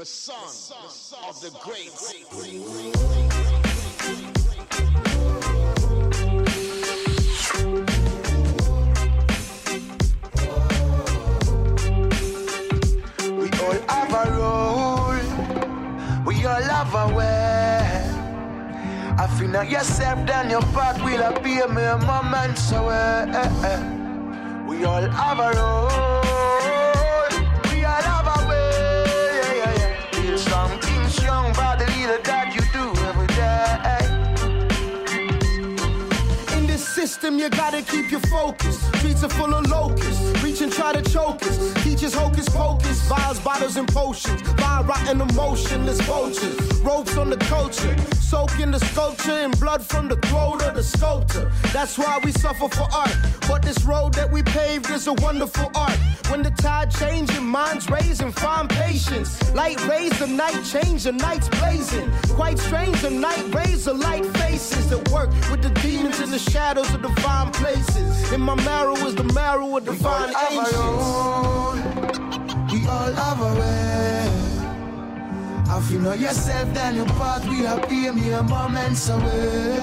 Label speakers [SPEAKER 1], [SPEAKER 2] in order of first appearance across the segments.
[SPEAKER 1] the son of the great.
[SPEAKER 2] have a way. I feel not yourself, then your path will appear me a moment so eh, eh, eh. We all have a role. bodily, the
[SPEAKER 3] doctor. System, you gotta keep your focus. Streets are full of locusts. Reach and try to choke us. Teachers hocus pocus. Vials, bottles, and potions. Fire rotten emotionless vultures. Ropes on the culture. Soak in the sculpture in blood from the throat of the sculptor. That's why we suffer for art. But this road that we paved is a wonderful art. When the tide changing, minds raising, find patience. Light rays the night, change the night's blazing. Quite strange, the night rays the light faces that work with the demons in the shadows of divine places. In my marrow is the marrow of divine
[SPEAKER 2] have a
[SPEAKER 3] angels.
[SPEAKER 2] role. We all have a way. If you know yourself, then your path will appear mere moments away.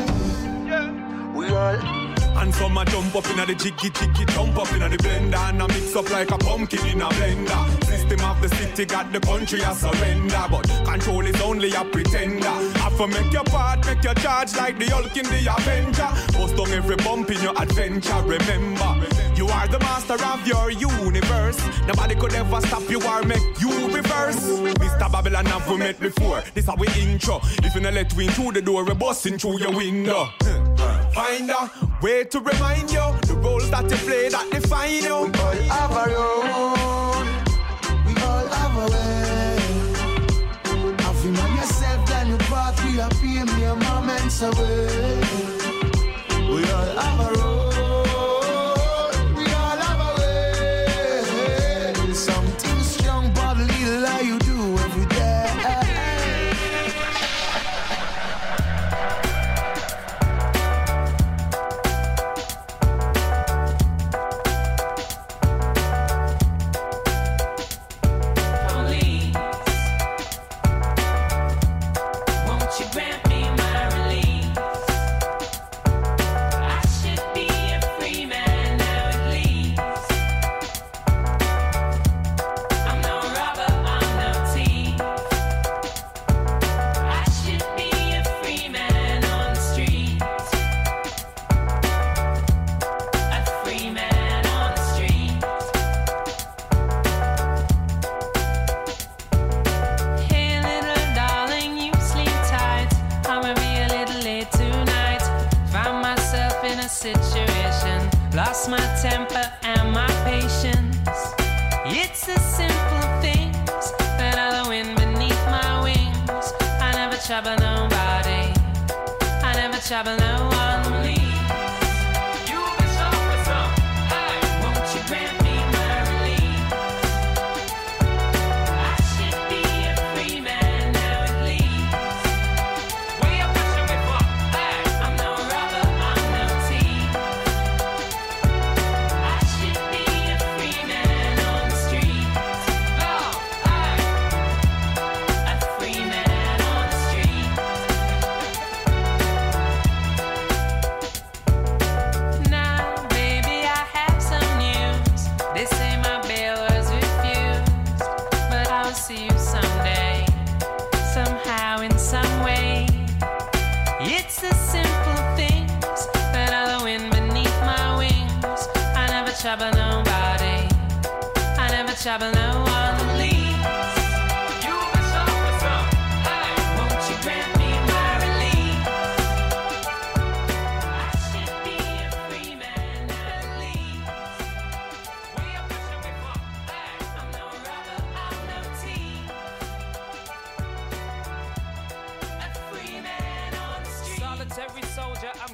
[SPEAKER 2] We all
[SPEAKER 4] And some a jump up in a the jiggy jiggy, jump up in a the blender and a mix up like a pumpkin in a blender. System of the city got the country a surrender, but control is only a pretender. Have to make your part, make your charge like the Hulk in the Avenger. Bust on every bump in your adventure. Remember, you are the master of your universe. Nobody could ever stop you or make you reverse. Mr. Babylon have we met before. This how we intro. If you not let we through the door, we busting through your window. Find a way to remind you the roles that you play that define you.
[SPEAKER 2] We all have our own. We all have a way. If you know yourself, then your path will appear mere moments away. We all have a role. We all have a way. Something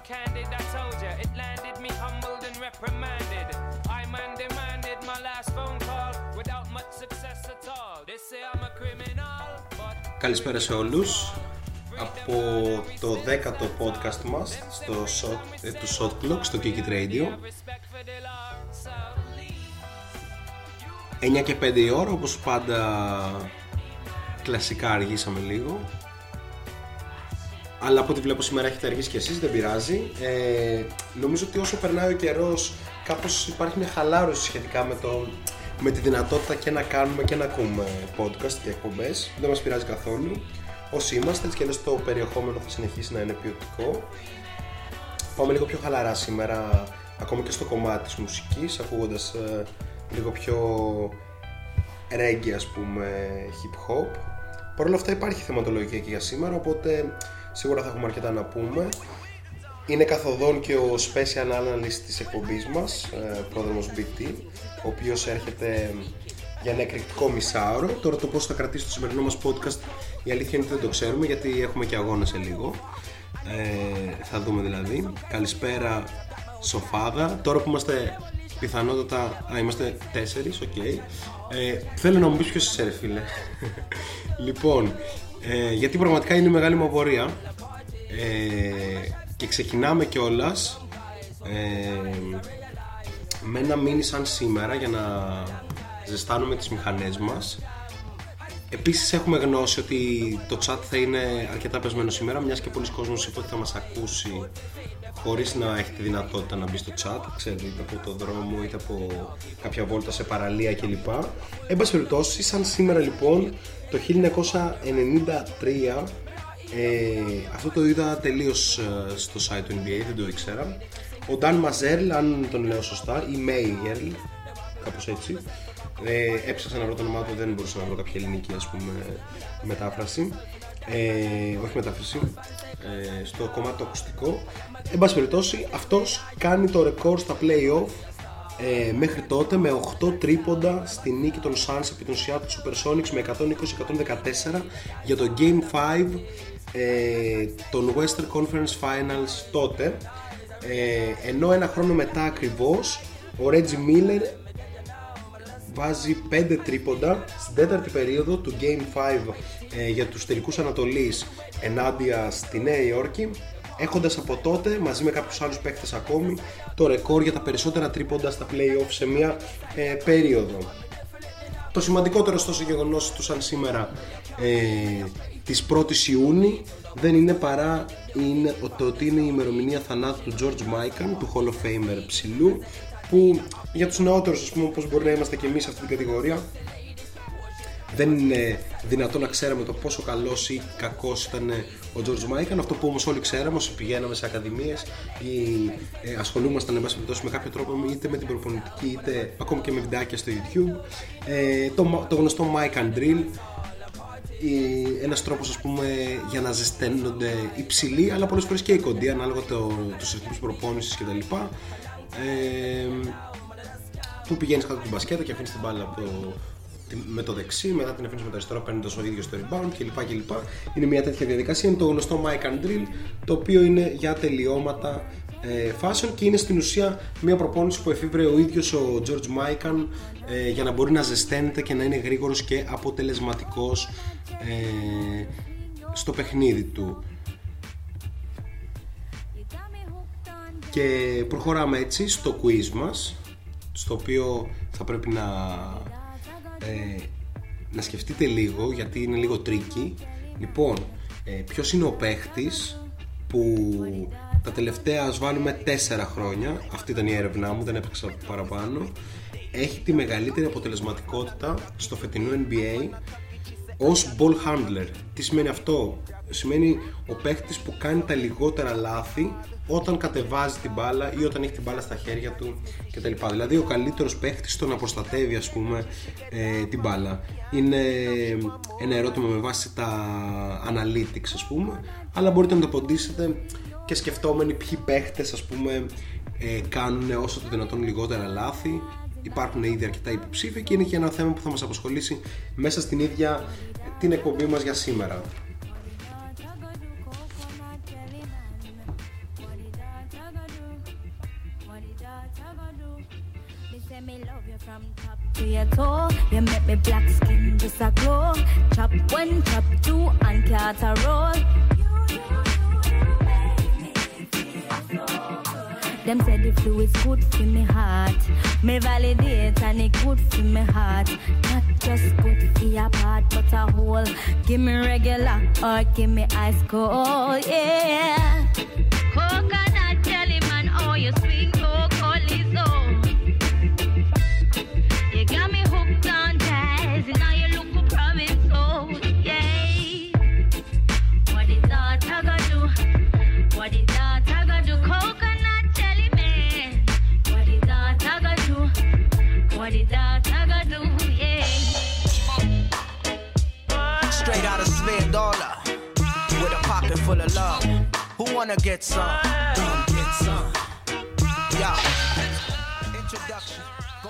[SPEAKER 5] candid, I told ya. It landed me humbled and reprimanded. I man demanded my last phone call without much success at all. They say I'm a criminal, but
[SPEAKER 6] Καλησπέρα σε όλους από το 10ο podcast μας στο shot, ε, του Shot Clock στο Kikit Radio
[SPEAKER 5] respect for the law. So
[SPEAKER 6] 9 και 5 η ώρα όπως πάντα κλασικά αργήσαμε λίγο. Αλλά από ό,τι βλέπω σήμερα έχετε αργήσει κι εσείς, δεν πειράζει. Ε, νομίζω ότι όσο περνάει ο καιρός κάπως υπάρχει μια χαλάρωση σχετικά με, το, με τη δυνατότητα και να κάνουμε και να ακούμε podcast και εκπομπές. Δεν μας πειράζει καθόλου. Όσοι είμαστε, έτσι και αλλιώς το περιεχόμενο θα συνεχίσει να είναι ποιοτικό. Πάμε λίγο πιο χαλαρά σήμερα, ακόμα και στο κομμάτι της μουσικής, ακούγοντας ε, λίγο πιο reggae ας πούμε, hip hop. Παρ' όλα αυτά υπάρχει θεματολογία και για σήμερα, οπότε σίγουρα θα έχουμε αρκετά να πούμε. Είναι καθοδόν και ο special analyst της εκπομπής μας, ε, πρόδρομος BT, ο οποίος έρχεται για ένα εκρηκτικό μισάωρο. Τώρα το πώς θα κρατήσει το σημερινό μας podcast η αλήθεια είναι ότι δεν το ξέρουμε γιατί έχουμε και αγώνα σε λίγο. Ε, θα δούμε δηλαδή. Καλησπέρα Σοφάδα. Τώρα που είμαστε πιθανότατα... Α, είμαστε τέσσερις, OK. Okay. Ε, θέλω να μου πεις ποιος είσαι ρε φίλε. λοιπόν, ε, γιατί πραγματικά είναι μεγάλη μου απορία. Ε, και ξεκινάμε κιόλας ε, με ένα μίνι σαν σήμερα για να ζεστάνουμε τις μηχανές μας Επίσης έχουμε γνώση ότι το chat θα είναι αρκετά πεσμένο σήμερα μιας και πολύς κόσμος είπε ότι θα μας ακούσει χωρίς να έχει τη δυνατότητα να μπει στο chat, ξέρετε, είτε από το δρόμο είτε από κάποια βόλτα σε παραλία κλπ. Εν πάση περιπτώσει, σαν σήμερα λοιπόν το 1993 ε, αυτό το είδα τελείως ε, στο site του NBA, δεν το ήξερα. Ο Dan Μαζέρλ, αν τον λέω σωστά, ή May κάπως έτσι, ε, έψαξα να βρω το όνομά του, δεν μπορούσα να βρω κάποια ελληνική ας πούμε μετάφραση. Ε, όχι μετάφραση, ε, στο κομμάτι το ακουστικό. Εν πάση περιπτώσει, αυτός κάνει το ρεκόρ στα play-off ε, μέχρι τότε με 8 τρίποντα στη νίκη των Suns επί των Seattle Supersonics με 120-114 για το Game 5 ε, των Western Conference Finals τότε. Ε, ενώ ένα χρόνο μετά ακριβώς ο Reggie Miller βάζει 5 τρίποντα στην τέταρτη περίοδο του Game 5 ε, για τους τελικούς Ανατολής ενάντια στη Νέα Υόρκη έχοντας από τότε μαζί με κάποιους άλλους παίχτες ακόμη το ρεκόρ για τα περισσότερα τρίποντα στα play-off σε μια ε, περίοδο. Το σημαντικότερο στο γεγονός του σαν σήμερα ε, της 1ης Ιούνιου δεν είναι παρά είναι, το ότι είναι η ημερομηνία θανάτου του George Mikan, του Hall of Famer ψηλού που για τους νεότερους ας πούμε όπως μπορεί να είμαστε και εμείς σε αυτή την κατηγορία δεν είναι δυνατό να ξέρουμε το πόσο καλός ή κακός ήταν ο George Μάικαν αυτό που όμως όλοι ξέραμε όσο πηγαίναμε σε ακαδημίες ή ε, ασχολούμασταν εν με κάποιο τρόπο είτε με την προπονητική είτε ακόμη και με βιντεάκια στο YouTube. Ε, το, το γνωστό Mike Drill ένας τρόπος ας πούμε για να ζεσταίνονται υψηλοί αλλά πολλές φορές και οι κοντοί ανάλογα το, τους ρυθμούς προπόνησης κτλ ε, που πηγαίνεις κάτω την μπασκέτα και αφήνεις την μπάλα από με το δεξί, μετά την αφήνεις με το αριστερό παίρνοντας ο ίδιος το rebound κλπ. κλπ. Είναι μια τέτοια διαδικασία. Είναι το γνωστό Mike and Drill, το οποίο είναι για τελειώματα ε, fashion και είναι στην ουσία μια προπόνηση που εφήβρε ο ίδιος ο George Mikan ε, για να μπορεί να ζεσταίνεται και να είναι γρήγορος και αποτελεσματικός ε, στο παιχνίδι του. Και προχωράμε έτσι στο quiz μας στο οποίο θα πρέπει να ε, να σκεφτείτε λίγο γιατί είναι λίγο tricky λοιπόν ε, ποιος είναι ο παίχτης που τα τελευταία ας βάλουμε 4 χρόνια αυτή ήταν η έρευνά μου δεν έπαιξα παραπάνω έχει τη μεγαλύτερη αποτελεσματικότητα στο φετινό NBA ως ball handler τι σημαίνει αυτό; Σημαίνει ο παίχτης που κάνει τα λιγότερα λάθη όταν κατεβάζει την μπάλα ή όταν έχει την μπάλα στα χέρια του κτλ. Δηλαδή ο καλύτερος παίχτης στο να προστατεύει ας πούμε ε, την μπάλα. Είναι ένα ερώτημα με βάση τα analytics ας πούμε αλλά μπορείτε να το ποντίσετε και σκεφτόμενοι ποιοι παίχτες ας πούμε ε, κάνουν όσο το δυνατόν λιγότερα λάθη υπάρχουν ήδη αρκετά υποψήφια και είναι και ένα θέμα που θα μας απασχολήσει μέσα στην ίδια την εκπομπή μας για σήμερα.
[SPEAKER 7] Them say the flu is good for me heart. Me validate and it good for me heart. Not just good for your part, but a whole. Give me regular or give me ice cold, yeah. Coconut jelly man, oh you sweet
[SPEAKER 8] full of love. Who wanna get some? Come get some; Yeah. Introduction.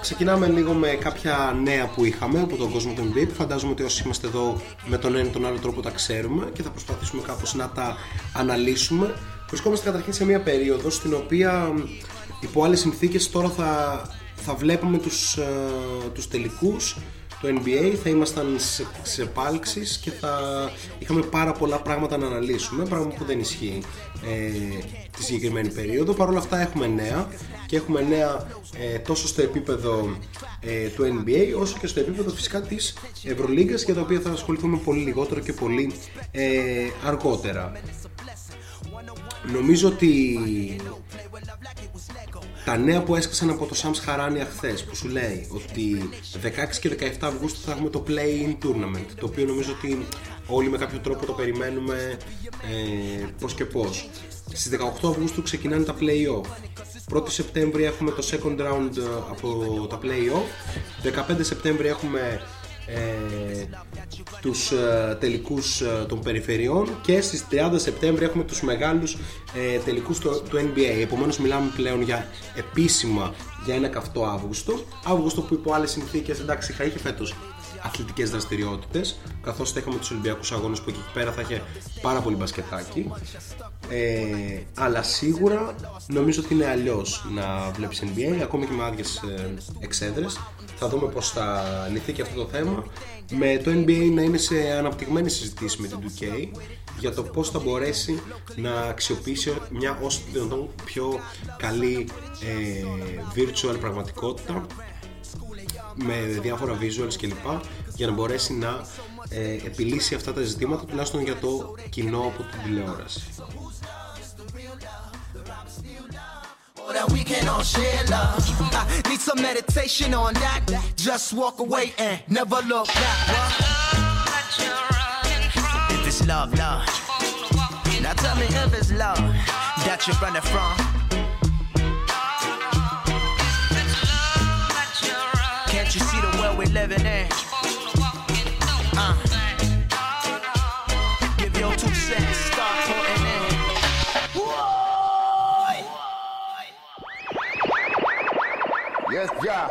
[SPEAKER 6] Ξεκινάμε λίγο με κάποια νέα που είχαμε από τον κόσμο του NBA που φαντάζομαι ότι όσοι είμαστε εδώ με τον ένα ή τον άλλο τρόπο τα ξέρουμε και θα προσπαθήσουμε κάπως να τα αναλύσουμε. Βρισκόμαστε καταρχήν σε μια περίοδο στην οποία μ, υπό άλλες συνθήκες τώρα θα, θα βλέπουμε τους, ε, τους τελικούς το NBA, θα ήμασταν σε, σε επάλξεις και θα είχαμε πάρα πολλά πράγματα να αναλύσουμε, πράγμα που δεν ισχύει ε, τη συγκεκριμένη περίοδο. Παρ' όλα αυτά έχουμε νέα και έχουμε νέα ε, τόσο στο επίπεδο ε, του NBA όσο και στο επίπεδο φυσικά της Ευρωλίγκας για τα οποία θα ασχοληθούμε πολύ λιγότερο και πολύ ε, αργότερα. Νομίζω ότι τα νέα που έσκασαν από το Σαμς Χαράνια χθες που σου λέει ότι 16 και 17 Αυγούστου θα έχουμε το Play-in Tournament το οποίο νομίζω ότι όλοι με κάποιο τρόπο το περιμένουμε ε, πώς και πώς. Στις 18 Αυγούστου ξεκινάνε τα Play-off. 1η Σεπτέμβρη έχουμε το second round ε, από τα Play-off. 15 Σεπτέμβρη έχουμε ε, τους ε, τελικούς ε, των περιφερειών και στις 30 Σεπτέμβρη έχουμε τους μεγάλους ε, τελικούς του, του NBA επομένως μιλάμε πλέον για επίσημα για ένα καυτό Αύγουστο. Αύγουστο που υπό άλλες συνθήκες εντάξει θα είχε φέτος αθλητικές δραστηριότητες καθώς θα είχαμε τους Ολυμπιακούς Αγώνες που εκεί πέρα θα είχε πάρα πολύ μπασκετάκι. Ε, αλλά σίγουρα νομίζω ότι είναι αλλιώς να βλέπεις NBA ακόμη και με άδειες ε, εξέδρες. Θα δούμε πως θα λυθεί και αυτό το θέμα. Με το NBA να είναι σε αναπτυγμένη συζήτηση με την 2K για το πώς θα μπορέσει να αξιοποιήσει μια όσο το δυνατόν πιο καλή ε, virtual πραγματικότητα με διάφορα visuals κλπ για να μπορέσει να ε, επιλύσει αυτά τα ζητήματα τουλάχιστον για το κοινό από την τηλεόραση.
[SPEAKER 8] that we can all share love. I need some meditation on that. Just walk away and never look back. If it's love, love. Now tell me if it's love that you're running from. Living in? Uh. Give your two cents, start putting in.
[SPEAKER 1] Yes, yeah.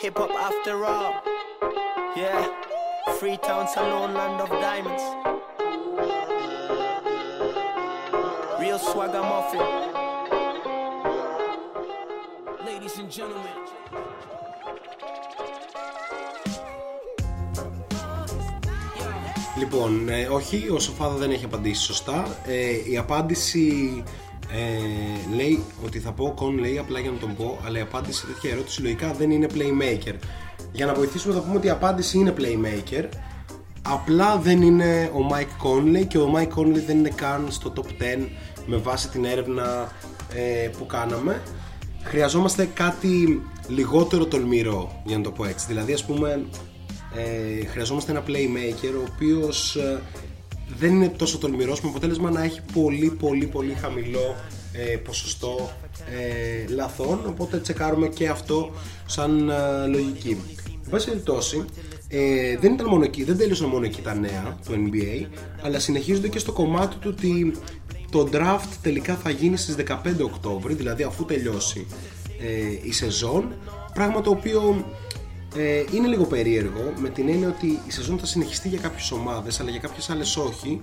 [SPEAKER 8] Hip hop after all. Yeah. Freetown Salon, land of diamonds. Real swagger muffin. Ladies and gentlemen.
[SPEAKER 6] Λοιπόν, ε, όχι, ο Σοφάδα δεν έχει απαντήσει σωστά. Ε, η απάντηση ε, λέει ότι θα πω κον λέει απλά για να τον πω, αλλά η απάντηση σε τέτοια ερώτηση λογικά δεν είναι playmaker. Για να βοηθήσουμε θα πούμε ότι η απάντηση είναι playmaker. Απλά δεν είναι ο Mike Conley και ο Mike Conley δεν είναι καν στο top 10 με βάση την έρευνα ε, που κάναμε. Χρειαζόμαστε κάτι λιγότερο τολμηρό για να το πω έτσι. Δηλαδή ας πούμε ε, χρειαζόμαστε ένα playmaker ο οποίος ε, δεν είναι τόσο τολμηρός με αποτέλεσμα να έχει πολύ πολύ πολύ χαμηλό ε, ποσοστό ε, λαθών οπότε τσεκάρουμε και αυτό σαν ε, λογική. Εν πάση περιπτώσει, ε, δεν, ήταν μόνο εκεί, δεν τέλειωσαν μόνο εκεί τα νέα του NBA αλλά συνεχίζονται και στο κομμάτι του ότι το draft τελικά θα γίνει στις 15 Οκτώβρη δηλαδή αφού τελειώσει ε, η σεζόν. Πράγμα το οποίο ε, είναι λίγο περίεργο με την έννοια ότι η σεζόν θα συνεχιστεί για κάποιες ομάδες αλλά για κάποιες άλλες όχι.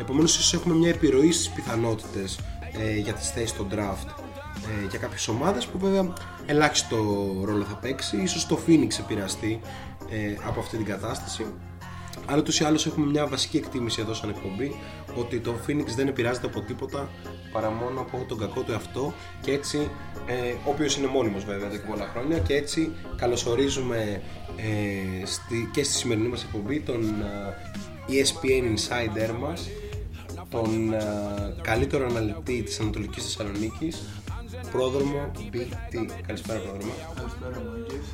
[SPEAKER 6] Επομένως ίσως έχουμε μια επιρροή στις πιθανότητες ε, για τις θέσεις στο draft ε, για κάποιες ομάδες που βέβαια ελάχιστο ρόλο θα παίξει. Ίσως το Phoenix επηρεαστεί ε, από αυτή την κατάσταση. Αλλά ούτως ή άλλως έχουμε μια βασική εκτίμηση εδώ σαν εκπομπή ότι το Phoenix δεν επηρεάζεται από τίποτα παρά μόνο από τον κακό του εαυτό και έτσι, ε, ο οποίος είναι μόνιμος βέβαια εδώ και πολλά χρόνια και έτσι καλωσορίζουμε ε, στη, και στη σημερινή μας εκπομπή τον ε, ESPN Insider μας τον ε, καλύτερο αναλυτή της Ανατολικής Θεσσαλονίκης πρόδρομο BT. Καλησπέρα πρόδρομο.
[SPEAKER 9] Καλησπέρα Μάγκες.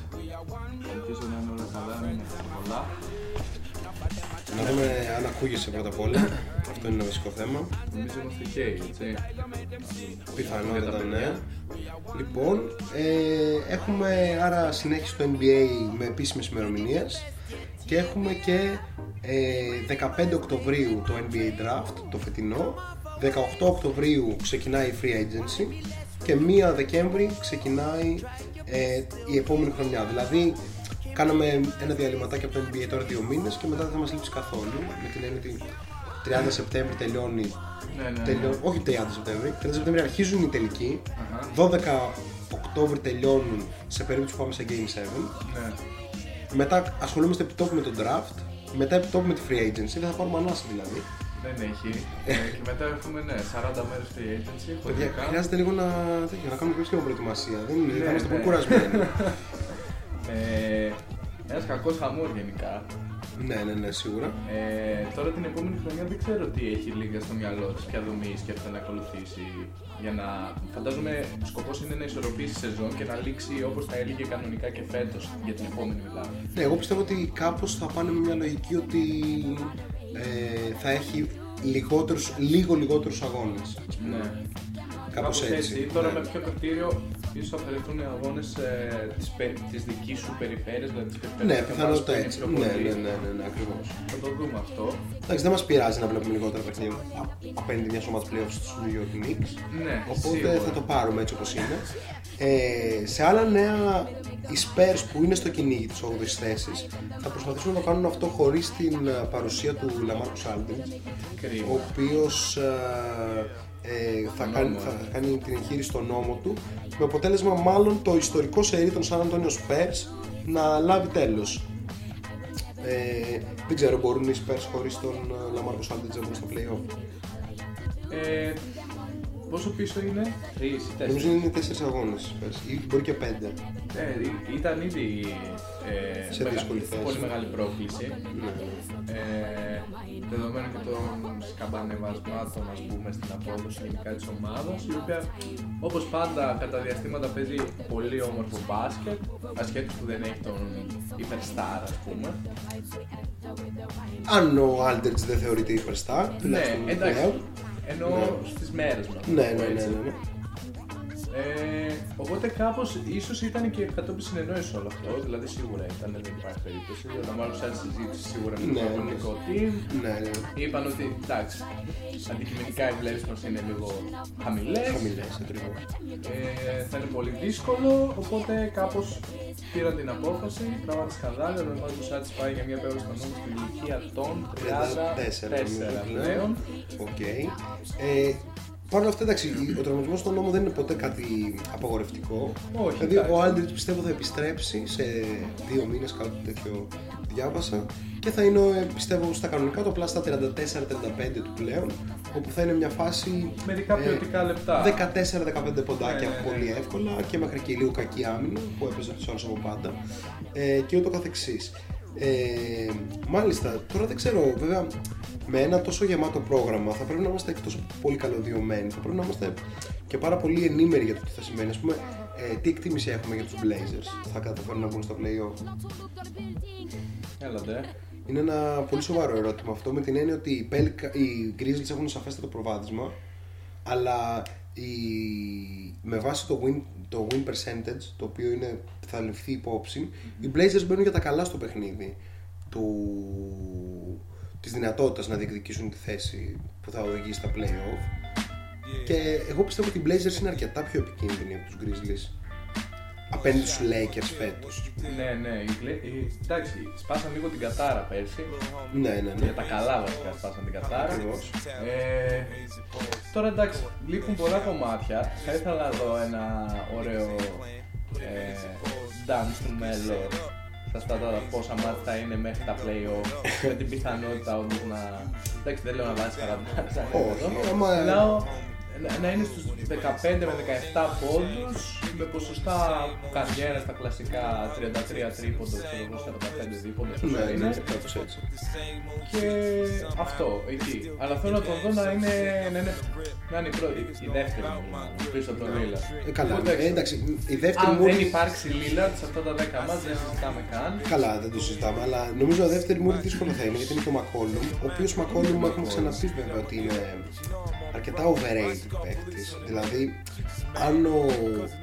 [SPEAKER 9] Ελπίζω να είναι όλα καλά, να είναι πολλά.
[SPEAKER 6] Να δούμε αν ακούγεσαι πρώτα απ' όλα. Αυτό είναι ένα βασικό θέμα.
[SPEAKER 9] Νομίζω είμαστε και έτσι.
[SPEAKER 6] Πιθανότατα ναι. Λοιπόν, ε, έχουμε άρα συνέχιση στο NBA με επίσημες ημερομηνίες και έχουμε και ε, 15 Οκτωβρίου το NBA Draft, το φετινό. 18 Οκτωβρίου ξεκινάει η Free Agency και 1 Δεκέμβρη ξεκινάει ε, η επόμενη χρονιά. Δηλαδή, κάναμε ένα διαλυματάκι από το NBA τώρα δύο μήνες και μετά δεν θα μας λείψει καθόλου. Με την έννοια ότι 30 Σεπτέμβρη τελειώνει.
[SPEAKER 9] Ναι, ναι,
[SPEAKER 6] τελειώ-
[SPEAKER 9] ναι.
[SPEAKER 6] Όχι 30 Σεπτέμβρη, 30 Σεπτέμβρη αρχίζουν οι τελικοί. 12 Οκτώβρη τελειώνουν σε περίπτωση που πάμε σε Game 7.
[SPEAKER 9] Ναι.
[SPEAKER 6] Μετά ασχολούμαστε επιτόπου με τον draft. Μετά επιτόπου με τη free agency. Δεν θα πάρουμε ανάσα δηλαδή.
[SPEAKER 9] Δεν έχει. Ε, και μετά έχουμε ναι, 40 μέρες free agency.
[SPEAKER 6] Παιδιά,
[SPEAKER 9] χωρικά.
[SPEAKER 6] χρειάζεται λίγο να, τέτοιο, να κάνουμε και εμείς λίγο προετοιμασία. Δεν είναι,
[SPEAKER 9] Ναι,
[SPEAKER 6] θα είμαστε
[SPEAKER 9] ναι.
[SPEAKER 6] πολύ κουρασμένοι.
[SPEAKER 9] Ε, ένας κακός χαμός γενικά.
[SPEAKER 6] Ναι, ναι, ναι, σίγουρα.
[SPEAKER 9] Ε, τώρα την επόμενη χρονιά δεν ξέρω τι έχει λίγα στο μυαλό της ποια δομή σκέφτεται να ακολουθήσει. Για να φαντάζομαι σκοπός είναι να ισορροπήσει τη σεζόν και να λήξει όπως θα έλεγε κανονικά και φέτος για την επόμενη μιλάμε.
[SPEAKER 6] Ναι, εγώ πιστεύω ότι κάπως θα πάνε με μια λογική ότι ε, θα έχει λιγότερους, λίγο λιγότερους αγώνες. ας πούμε.
[SPEAKER 9] Ναι.
[SPEAKER 6] Κάπως έτσι.
[SPEAKER 9] Τώρα
[SPEAKER 6] ναι.
[SPEAKER 9] με ποιο κριτήριο ίσως αφαιρεθούν οι αγώνες ε, της, πε- της δικής σου περιφέρειας, δηλαδή της περιφέρειας
[SPEAKER 6] Ναι,
[SPEAKER 9] της
[SPEAKER 6] πιθανότητα
[SPEAKER 9] ομάδας
[SPEAKER 6] έτσι.
[SPEAKER 9] που
[SPEAKER 6] Ναι,
[SPEAKER 9] είναι πιο
[SPEAKER 6] ναι,
[SPEAKER 9] πολύ.
[SPEAKER 6] ναι, ναι, ναι, ακριβώς.
[SPEAKER 9] Θα το δούμε αυτό.
[SPEAKER 6] Εντάξει, δεν μας πειράζει να βλέπουμε λιγότερα παιχνίδια α- απέναντι μια ομάδα playoffs στους New York Knicks.
[SPEAKER 9] Ναι,
[SPEAKER 6] Οπότε
[SPEAKER 9] σίγουρα.
[SPEAKER 6] θα το πάρουμε έτσι όπως είναι. Ε, σε άλλα νέα, οι Spurs που είναι στο κυνήγι της 8η θέσης θα προσπαθήσουν να το κάνουν αυτό χωρίς την ε, παρουσία του Lamarcus Aldridge,
[SPEAKER 9] Κρίμα.
[SPEAKER 6] ο οποίος ε, θα, κάνει, θα κάνει την εγχείρηση στον νόμο του με αποτέλεσμα μάλλον το ιστορικό σερί των San Antonio Spurs να λάβει τέλος. Ε, δεν ξέρω, μπορούν οι Spurs χωρίς τον ε, Lamarcus Aldridge να μπουν στα play-off;
[SPEAKER 9] Ε, πόσο πίσω είναι, τρεις ή
[SPEAKER 6] Νομίζω
[SPEAKER 9] τέσσερις.
[SPEAKER 6] είναι τέσσερις αγώνες οι Spurs, ή μπορεί και πέντε.
[SPEAKER 9] Ε, ή- ήταν ήδη ε,
[SPEAKER 6] Σε δύσκολη θέση.
[SPEAKER 9] πολύ μεγάλη πρόκληση.
[SPEAKER 6] Ναι.
[SPEAKER 9] Ε, δεδομένου και των σκαμπανεβασμάτων ας πούμε στην απόδοση γενικά της ομάδας η οποία όπως πάντα κατά διαστήματα παίζει πολύ όμορφο μπάσκετ ασχέτως που δεν έχει τον υπερστάρ ας πούμε
[SPEAKER 6] Αν ο Aldridge δεν θεωρείται υπερστάρ,
[SPEAKER 9] ναι
[SPEAKER 6] τουλάχιστον
[SPEAKER 9] εντάξει
[SPEAKER 6] πλέον.
[SPEAKER 9] Ενώ στις μέρες μας
[SPEAKER 6] Ναι, ναι, ναι, ναι, ναι.
[SPEAKER 9] Ε, οπότε κάπως ίσως ήταν και κατόπιν συνεννόησης όλο αυτό. Δηλαδή σίγουρα ήταν, δεν υπάρχει περίπτωση. Όταν μάλλον σαν συζήτηση σίγουρα με το
[SPEAKER 6] Ναι, ναι.
[SPEAKER 9] προπονητικό team.
[SPEAKER 6] Ναι, ναι.
[SPEAKER 9] Είπαν ότι εντάξει, αντικειμενικά οι βλέψει μας είναι λίγο χαμηλές.
[SPEAKER 6] Χαμηλές, ακριβώς.
[SPEAKER 9] Ε, θα είναι πολύ δύσκολο. Οπότε κάπως πήραν την απόφαση. Πράγμα τη σκανδάλη. Ο Ρωμανό Σάτσι πάει για μια πέμπτη νόμο στην ηλικία των 34
[SPEAKER 6] 34
[SPEAKER 9] πλέον.
[SPEAKER 6] Οκ. Ε, Παρ' όλα αυτά, εντάξει, ο τραυματισμός στον νόμο δεν είναι ποτέ κάτι απαγορευτικό.
[SPEAKER 9] Όχι,
[SPEAKER 6] Δηλαδή,
[SPEAKER 9] εντάξει.
[SPEAKER 6] ο Άλντριτ πιστεύω θα επιστρέψει σε δύο μήνες, κάτι τέτοιο διάβασα. Και θα είναι, ε, πιστεύω, στα κανονικά του, απλά στα 34-35 του πλέον. Όπου θα είναι μια φάση.
[SPEAKER 9] Μερικά ποιοτικά λεπτά.
[SPEAKER 6] 14-15 ποντάκια
[SPEAKER 9] Ναι, ναι, ναι.
[SPEAKER 6] πολύ εύκολα και μέχρι και λίγο κακή άμυνα που έπαιζε τους άλλους από πάντα. Ε, και ούτω καθεξής. Ε, μάλιστα, τώρα δεν ξέρω, βέβαια, με ένα τόσο γεμάτο πρόγραμμα θα πρέπει να είμαστε και τόσο πολύ καλωδιωμένοι. Θα πρέπει να είμαστε και πάρα πολύ ενήμεροι για το τι θα σημαίνει. Α πούμε, ε, τι εκτίμηση έχουμε για τους Blazers, θα καταφέρουν να μπουν στα playoff;
[SPEAKER 9] Έλατε.
[SPEAKER 6] Είναι ένα πολύ σοβαρό ερώτημα αυτό με την έννοια ότι οι, Pelica- οι Grizzlies έχουν σαφέστατο προβάδισμα αλλά η... με βάση το win, το win percentage το οποίο είναι, θα ληφθεί υπόψη οι Blazers μπαίνουν για τα καλά στο παιχνίδι του... της δυνατότητας να διεκδικήσουν τη θέση που θα οδηγήσει στα playoff. Και εγώ πιστεύω ότι οι Blazers είναι αρκετά πιο επικίνδυνοι από τους Grizzlies απέναντι στους Lakers φέτος
[SPEAKER 9] Ναι, ναι. οι Γλε- οι- Εντάξει, σπάσαν λίγο την κατάρα πέρσι.
[SPEAKER 6] ναι ναι ναι
[SPEAKER 9] Για τα καλά βασικά σπάσαν την κατάρα.
[SPEAKER 6] Ακριβώς.
[SPEAKER 9] Ε, τώρα εντάξει, λείπουν πολλά κομμάτια. Θα ήθελα να δω ένα ωραίο ε, dance του μέλλον θα σταματά πόσα μάτια θα είναι μέχρι τα play-off με την πιθανότητα όντως να... Εντάξει δεν λέω να βάζει 40
[SPEAKER 6] Όχι, άμα-
[SPEAKER 9] Μιλάω να- να είναι στους 15 με 17 πόντους με ποσοστά καριέρας στα κλασικά 33 τρίποντος, ξέρω εγώ 45 δίποντο, όσο
[SPEAKER 6] Ναι,
[SPEAKER 9] είναι.
[SPEAKER 6] ναι, κάπως έτσι.
[SPEAKER 9] Και αυτό, εκεί. Αλλά θέλω να τον δω να είναι, να είναι, να είναι η, πρώτη, η δεύτερη μου πίσω από τον Λίλα.
[SPEAKER 6] Ε, καλά, ε, εντάξει, η δεύτερη
[SPEAKER 9] Αν
[SPEAKER 6] μου
[SPEAKER 9] δεν υπάρξει Λίλαρτ σε αυτά τα 10 μάτς δεν συζητάμε καν.
[SPEAKER 6] Καλά, δεν το συζητάμε, αλλά νομίζω η δεύτερη μου δύσκολο θα είναι γιατί είναι και ο Μακόλουμ. Ο οποίος Μακόλουμ έχουμε ξαναπεί βέβαια ότι είναι αρκετά overrated παίκτης. Δηλαδή, αν ο,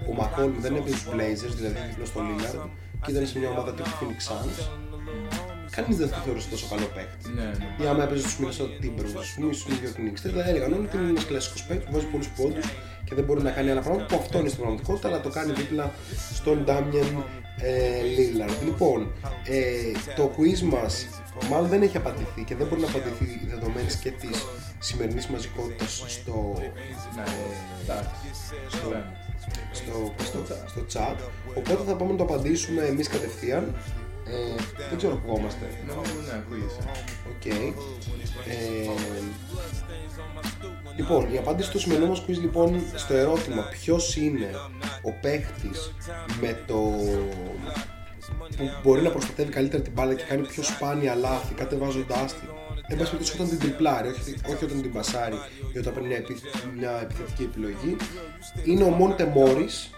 [SPEAKER 6] ο Μακόλουμ δεν έπαιζε στου Blazers, δηλαδή δίπλα στο Lillard, και ήταν σε μια ομάδα τύπου Phoenix Suns, κανείς δεν θα θεωρούσε τόσο καλό παίκτη.
[SPEAKER 9] Ναι, ναι.
[SPEAKER 6] Ή άμα έπαιζε στους Minnesota Timberwolves, ας πούμε, ή στους New York Knicks, θα έλεγαν όλοι ότι είναι ένας κλασικός παίκτης που βάζει πολλούς πόντους και δεν μπορεί να κάνει άλλα πράγματα που αυτό είναι στην πραγματικότητα, αλλά το κάνει δίπλα στον Damian ε, Lillard. Λοιπόν, ε, το quiz μας μάλλον δεν έχει απαντηθεί και δεν μπορεί να απαντηθεί δεδομένης και της σημερινής μαζικότητας στο,
[SPEAKER 9] Ναι, εντάξει.
[SPEAKER 6] στο,
[SPEAKER 9] Ναι.
[SPEAKER 6] στο, στο, στο chat. Οπότε θα πάμε να το απαντήσουμε εμείς κατευθείαν. Ε, δεν ξέρω πού είμαστε.
[SPEAKER 9] Νομίζω ναι, ακούγεσαι.
[SPEAKER 6] Οκ. Ε, λοιπόν, η απάντηση στο σημερινό μας quiz λοιπόν στο ερώτημα ποιος είναι ο παίχτης με το που μπορεί να προστατεύει καλύτερα την μπάλα και κάνει πιο σπάνια λάθη κατεβάζοντάς την εν πάση περιπτώσει όταν την τριπλάρει, όχι, όχι όταν την πασάρει ή όταν παίρνει μια, επι- μια επιθετική επιλογή είναι ο Μόντε Μόρις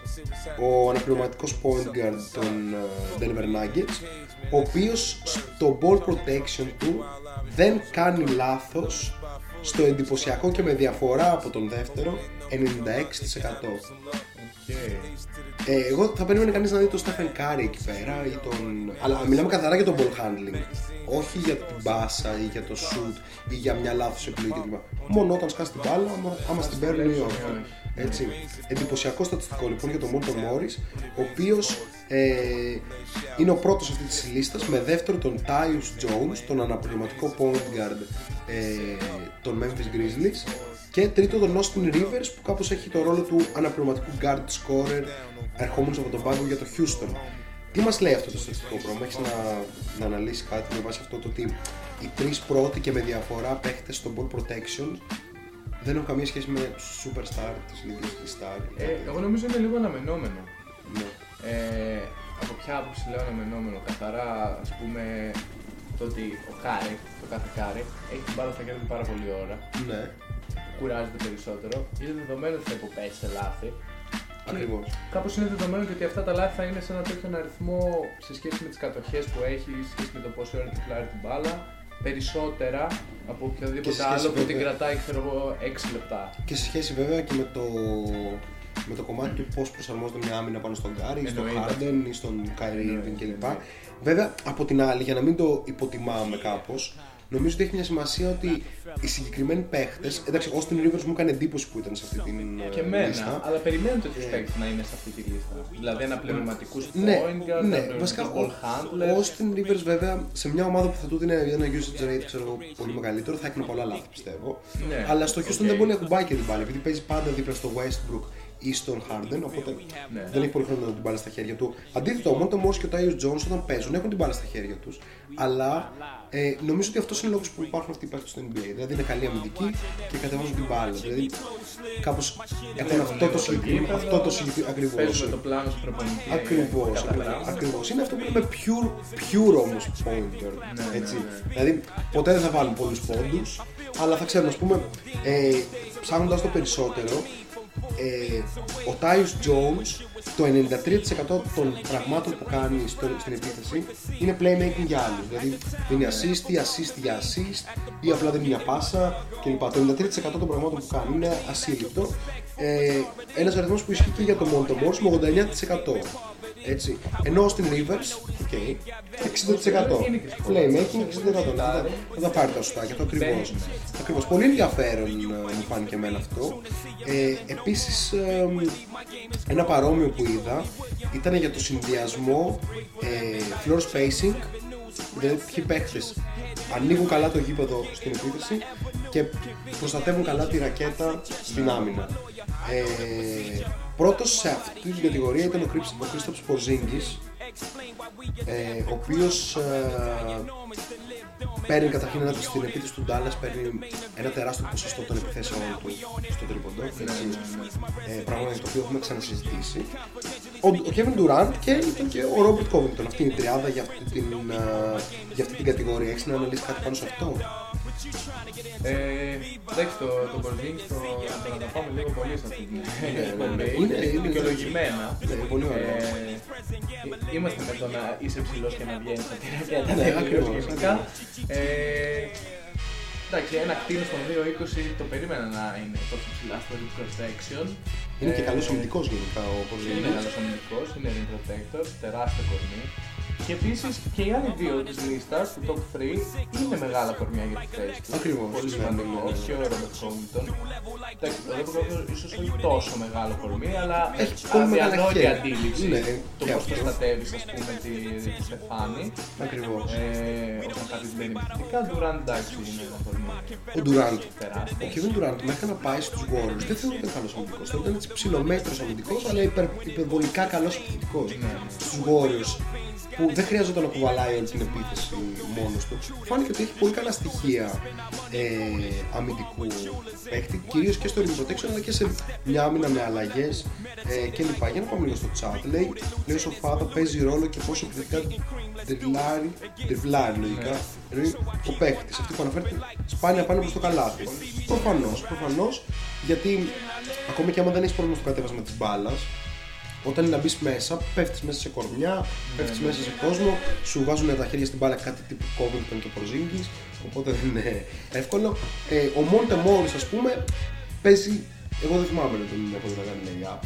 [SPEAKER 6] ο αναπληρωματικός point guard των ε, Denver Nuggets ο οποίος στο ball protection του δεν κάνει λάθος στο εντυπωσιακό και με διαφορά από τον δεύτερο 96%. Ε, εγώ θα περίμενε κανείς να δει τον Στέφεν Κάρι εκεί πέρα ή τον. Αλλά μιλάμε καθαρά για τον ball handling. Όχι για την πάσα ή για το shoot ή για μια λάθος επιλογή κτλ. Μόνο όταν σκάσει την μπάλα, άμα, άμα στην παίρνει ή όχι. Έτσι. Εντυπωσιακό στατιστικό λοιπόν για τον Μόντε Μόρις, ο οποίος ε, είναι ο πρώτος αυτής της λίστας με δεύτερο τον Tyus Jones, τον αναπληρωματικό point guard ε, των Memphis Grizzlies και τρίτο τον Austin Rivers που κάπως έχει το ρόλο του αναπληρωματικού guard scorer ερχόμενος από τον πάγκο για το Houston. Τι μας λέει αυτό το στατιστικό πρόγραμμα, έχεις να, να αναλύσεις κάτι με βάση αυτό το ότι οι τρεις πρώτοι και με διαφορά παίχτες στο ball protection δεν έχουν καμία σχέση με τους superstar της λίγης της star.
[SPEAKER 9] Ε, εγώ νομίζω είναι λίγο αναμενόμενο.
[SPEAKER 6] Ναι.
[SPEAKER 9] Ε, από ποια άποψη λέω αναμενόμενο. Καθαρά, ας πούμε, το ότι ο Κάρι, το κάθε Κάρι, έχει την μπάλα στα χέρια του πάρα πολύ ώρα.
[SPEAKER 6] Ναι,
[SPEAKER 9] Κουράζεται περισσότερο. Είναι δεδομένος ότι θα υποπέσει σε λάθη.
[SPEAKER 6] ακριβώς.
[SPEAKER 9] Κάπως είναι δεδομένο και ότι αυτά τα λάθη θα είναι σε ένα τέτοιο αριθμό σε σχέση με τις κατοχές που έχει, σε σχέση με το πόση ώρα ντριμπλάρει την μπάλα. Περισσότερα από
[SPEAKER 6] Και
[SPEAKER 9] οποιοδήποτε
[SPEAKER 6] σε σχέση
[SPEAKER 9] άλλο που την
[SPEAKER 6] βέβαια-
[SPEAKER 9] κρατάει, ξέρω εγώ, 6 λεπτά.
[SPEAKER 6] Και σε σχέση βέβαια και με το, με το κομμάτι του πώς προσαρμόζεται μια άμυνα πάνω στον Κάρι, στον
[SPEAKER 9] Εννοείται.
[SPEAKER 6] Harden ή στον Kyrie Irving
[SPEAKER 9] Εννοείται,
[SPEAKER 6] κλπ.
[SPEAKER 9] εννοείται.
[SPEAKER 6] Βέβαια, από την άλλη, για να μην το υποτιμάμε κάπως, νομίζω ότι έχει μια σημασία ότι οι συγκεκριμένοι παίχτες. Εντάξει, ο Austin Rivers μου έκανε εντύπωση που ήταν σε αυτή την ε,
[SPEAKER 9] Και εμένα,
[SPEAKER 6] λίστα.
[SPEAKER 9] αλλά περιμένω τέτοιους παίκτες να είναι σε αυτή τη λίστα. Δηλαδή αναπληρωματικούς
[SPEAKER 6] Ναι,
[SPEAKER 9] point guard,
[SPEAKER 6] ναι,
[SPEAKER 9] αναπληρωματικούς
[SPEAKER 6] βασικά
[SPEAKER 9] ball
[SPEAKER 6] ο,
[SPEAKER 9] handlers.
[SPEAKER 6] ο Austin Rivers βέβαια σε μια ομάδα που θα του δίνει ένα usage rate ξέρω, εγώ, πολύ μεγαλύτερο θα έκανε πολλά λάθη πιστεύω.
[SPEAKER 9] Ναι,
[SPEAKER 6] Αλλά στο Houston
[SPEAKER 9] OK.
[SPEAKER 6] δεν μπορεί να ακουμπάει και την μπάλα επειδή παίζει πάντα δίπλα στο Westbrook ή στον Harden. Οπότε
[SPEAKER 9] Ναι.
[SPEAKER 6] δεν έχει πολύ χρόνο να την μπάλα στα χέρια του. Αντίθετα, ο Μόντε Morris και ο Tyus Jones όταν παίζουν έχουν την μπάλα στα χέρια τους. Αλλά ε, νομίζω ότι αυτός είναι ο λόγος που υπάρχουν αυτοί οι παίκτες στο NBA. Δηλαδή είναι καλή αμυντική και κατεβάζουν την μπάλα. Δηλαδή κάπως έχουν αυτό το συγκεκριμένο. Αυτό το συγκεκριμένο ακριβώς.
[SPEAKER 9] Παίζουμε το πλάνο σου προπονητή.
[SPEAKER 6] Ακριβώς,
[SPEAKER 9] κατά
[SPEAKER 6] ακριβώς,
[SPEAKER 9] πράγματα.
[SPEAKER 6] ακριβώς. Είναι αυτό που λέμε pure, pure όμως pointer, έτσι. Δηλαδή, ποτέ δεν θα βάλουν πολλούς πόντους, αλλά θα ξέρουν, ας πούμε, ε, ψάχνοντας το περισσότερο, ε, ο Tyus Jones, το 93% των πραγμάτων που κάνει στο, στην επίθεση είναι playmaking για άλλους. Δηλαδή, δίνει assist ή assist για assist ή απλά δίνει μια πάσα κλπ. Το 93% των πραγμάτων που κάνει είναι ασύλληπτο. Ε, ένας αριθμός που ισχύει και για το Monte Morris με 89%. Έτσι. Ενώ ο Austin Rivers, ok, 60%. Playmaking 60%. Δεν θα, δεν θα πάρει τα σωστάκια, το ακριβώς. Ακριβώς. Πολύ ενδιαφέρον ε, μου φάνηκε εμένα αυτό. Ε, επίσης, ε, ένα παρόμοιο που είδα ήταν για το συνδυασμό ε, floor spacing, δηλαδή ποιοι παίχτες ανοίγουν καλά το γήπεδο στην επίθεση και προστατεύουν καλά τη ρακέτα στην άμυνα. Ε, πρώτος σε αυτή την κατηγορία ήταν ο Κρίστοπς Πορζίνγκης ε, ο οποίος ε, παίρνει καταρχήν ένα, στην επίθεση του Ντάλλας παίρνει ένα τεράστιο ποσοστό των επιθέσεων του στο τρίποντο έτσι, ε, πράγμα για το οποίο έχουμε ξανασυζητήσει. Ο, ο Kevin Durant και ήταν και ο Robert Covington αυτή είναι η τριάδα για αυτή την, ε, για αυτή την κατηγορία. Έχεις να αναλύσεις κάτι πάνω σε αυτό;
[SPEAKER 9] Ε, εντάξει, το, το Porzingis το, το αγαπάμε λίγο πολύ σε αυτή την εκπομπή.
[SPEAKER 6] είναι- είναι-
[SPEAKER 9] δικαιολογημένα.
[SPEAKER 6] Ναι, πολύ ωραίο.
[SPEAKER 9] Ε, είμαστε με το να είσαι ψηλός και να βγαίνεις από την ρακέτα.
[SPEAKER 6] Ναι,
[SPEAKER 9] τελείως
[SPEAKER 6] ακριβώς,
[SPEAKER 9] γενικά. Ε, εντάξει, ένα κτίνο στον 2-20 το περίμενα να είναι τόσο ψηλά στο rim protection.
[SPEAKER 6] είναι και
[SPEAKER 9] Ε,
[SPEAKER 6] καλός αμυντικός γενικά ο
[SPEAKER 9] είναι
[SPEAKER 6] Porzingis.
[SPEAKER 9] καλός αμυντικό, είναι rim protector, τεράστιο κορμί. Και επίσης και οι άλλοι δύο της λίστας, του top 3, είναι μεγάλα κορμιά για τη θέση τους.
[SPEAKER 6] Ακριβώς,
[SPEAKER 9] Πολύ
[SPEAKER 6] ναι,
[SPEAKER 9] σημαντικό.
[SPEAKER 6] ναι, ναι.
[SPEAKER 9] Και ο Ρόμπερτ Κόμπινγκτον. Εντάξει, ο Ρόμπερτ Κόμπινγκτον ίσως όχι τόσο μεγάλο κορμί, αλλά
[SPEAKER 6] Έχει πολύ μεγάλα
[SPEAKER 9] αδιανόητη
[SPEAKER 6] χέρια.
[SPEAKER 9] αντίληψη.
[SPEAKER 6] Ναι,
[SPEAKER 9] το
[SPEAKER 6] και
[SPEAKER 9] πώς
[SPEAKER 6] αυτός.
[SPEAKER 9] προστατεύεις, ας πούμε, τη, τη στεφάνη.
[SPEAKER 6] Ακριβώς.
[SPEAKER 9] Ε, όταν κάτι μπαίνει επιθετικά, Ντουράν εντάξει είναι ένα κορμί.
[SPEAKER 6] Ο Durant.
[SPEAKER 9] Τεράστιο.
[SPEAKER 6] Ο Kevin Durant μέχρι να πάει στους Warriors δεν θεωρείται καλός αμυντικός. Θεωρείται έτσι ψηλομέτρος αμυντικός αλλά υπερ, υπερβολικά καλός επιθετικός. Στους Warriors που δεν χρειαζόταν να κουβαλάει όλη την επίθεση μόνος του. Φάνηκε ότι έχει πολύ καλά στοιχεία ε, αμυντικού παίκτη, κυρίως και στο rim protection αλλά και σε μια άμυνα με αλλαγές ε, κλπ. Για να πάμε λίγο στο chat. Λέει, λέει ο Σοφάδα παίζει ρόλο και πόσο επιθετικά τριβλάρει, τριβλάρει λογικά εννοεί ο παίκτης. Αυτή που αναφέρεται σπάνια πάνω προς το καλάθι. Προφανώς, προφανώς γιατί ακόμη και άμα δεν έχεις πρόβλημα στο κατέβασμα της μπάλας, όταν είναι να μπεις μέσα, πέφτεις μέσα σε κορμιά, πέφτεις μέσα σε κόσμο, σου βάζουν τα χέρια στην μπάλα κάτι τύπου Covington και Porzingis, οπότε δεν είναι εύκολο. Ε, ο Monte Morris, ας πούμε, παίζει. Εγώ δεν θυμάμαι να τον έχω δει να κάνει layup.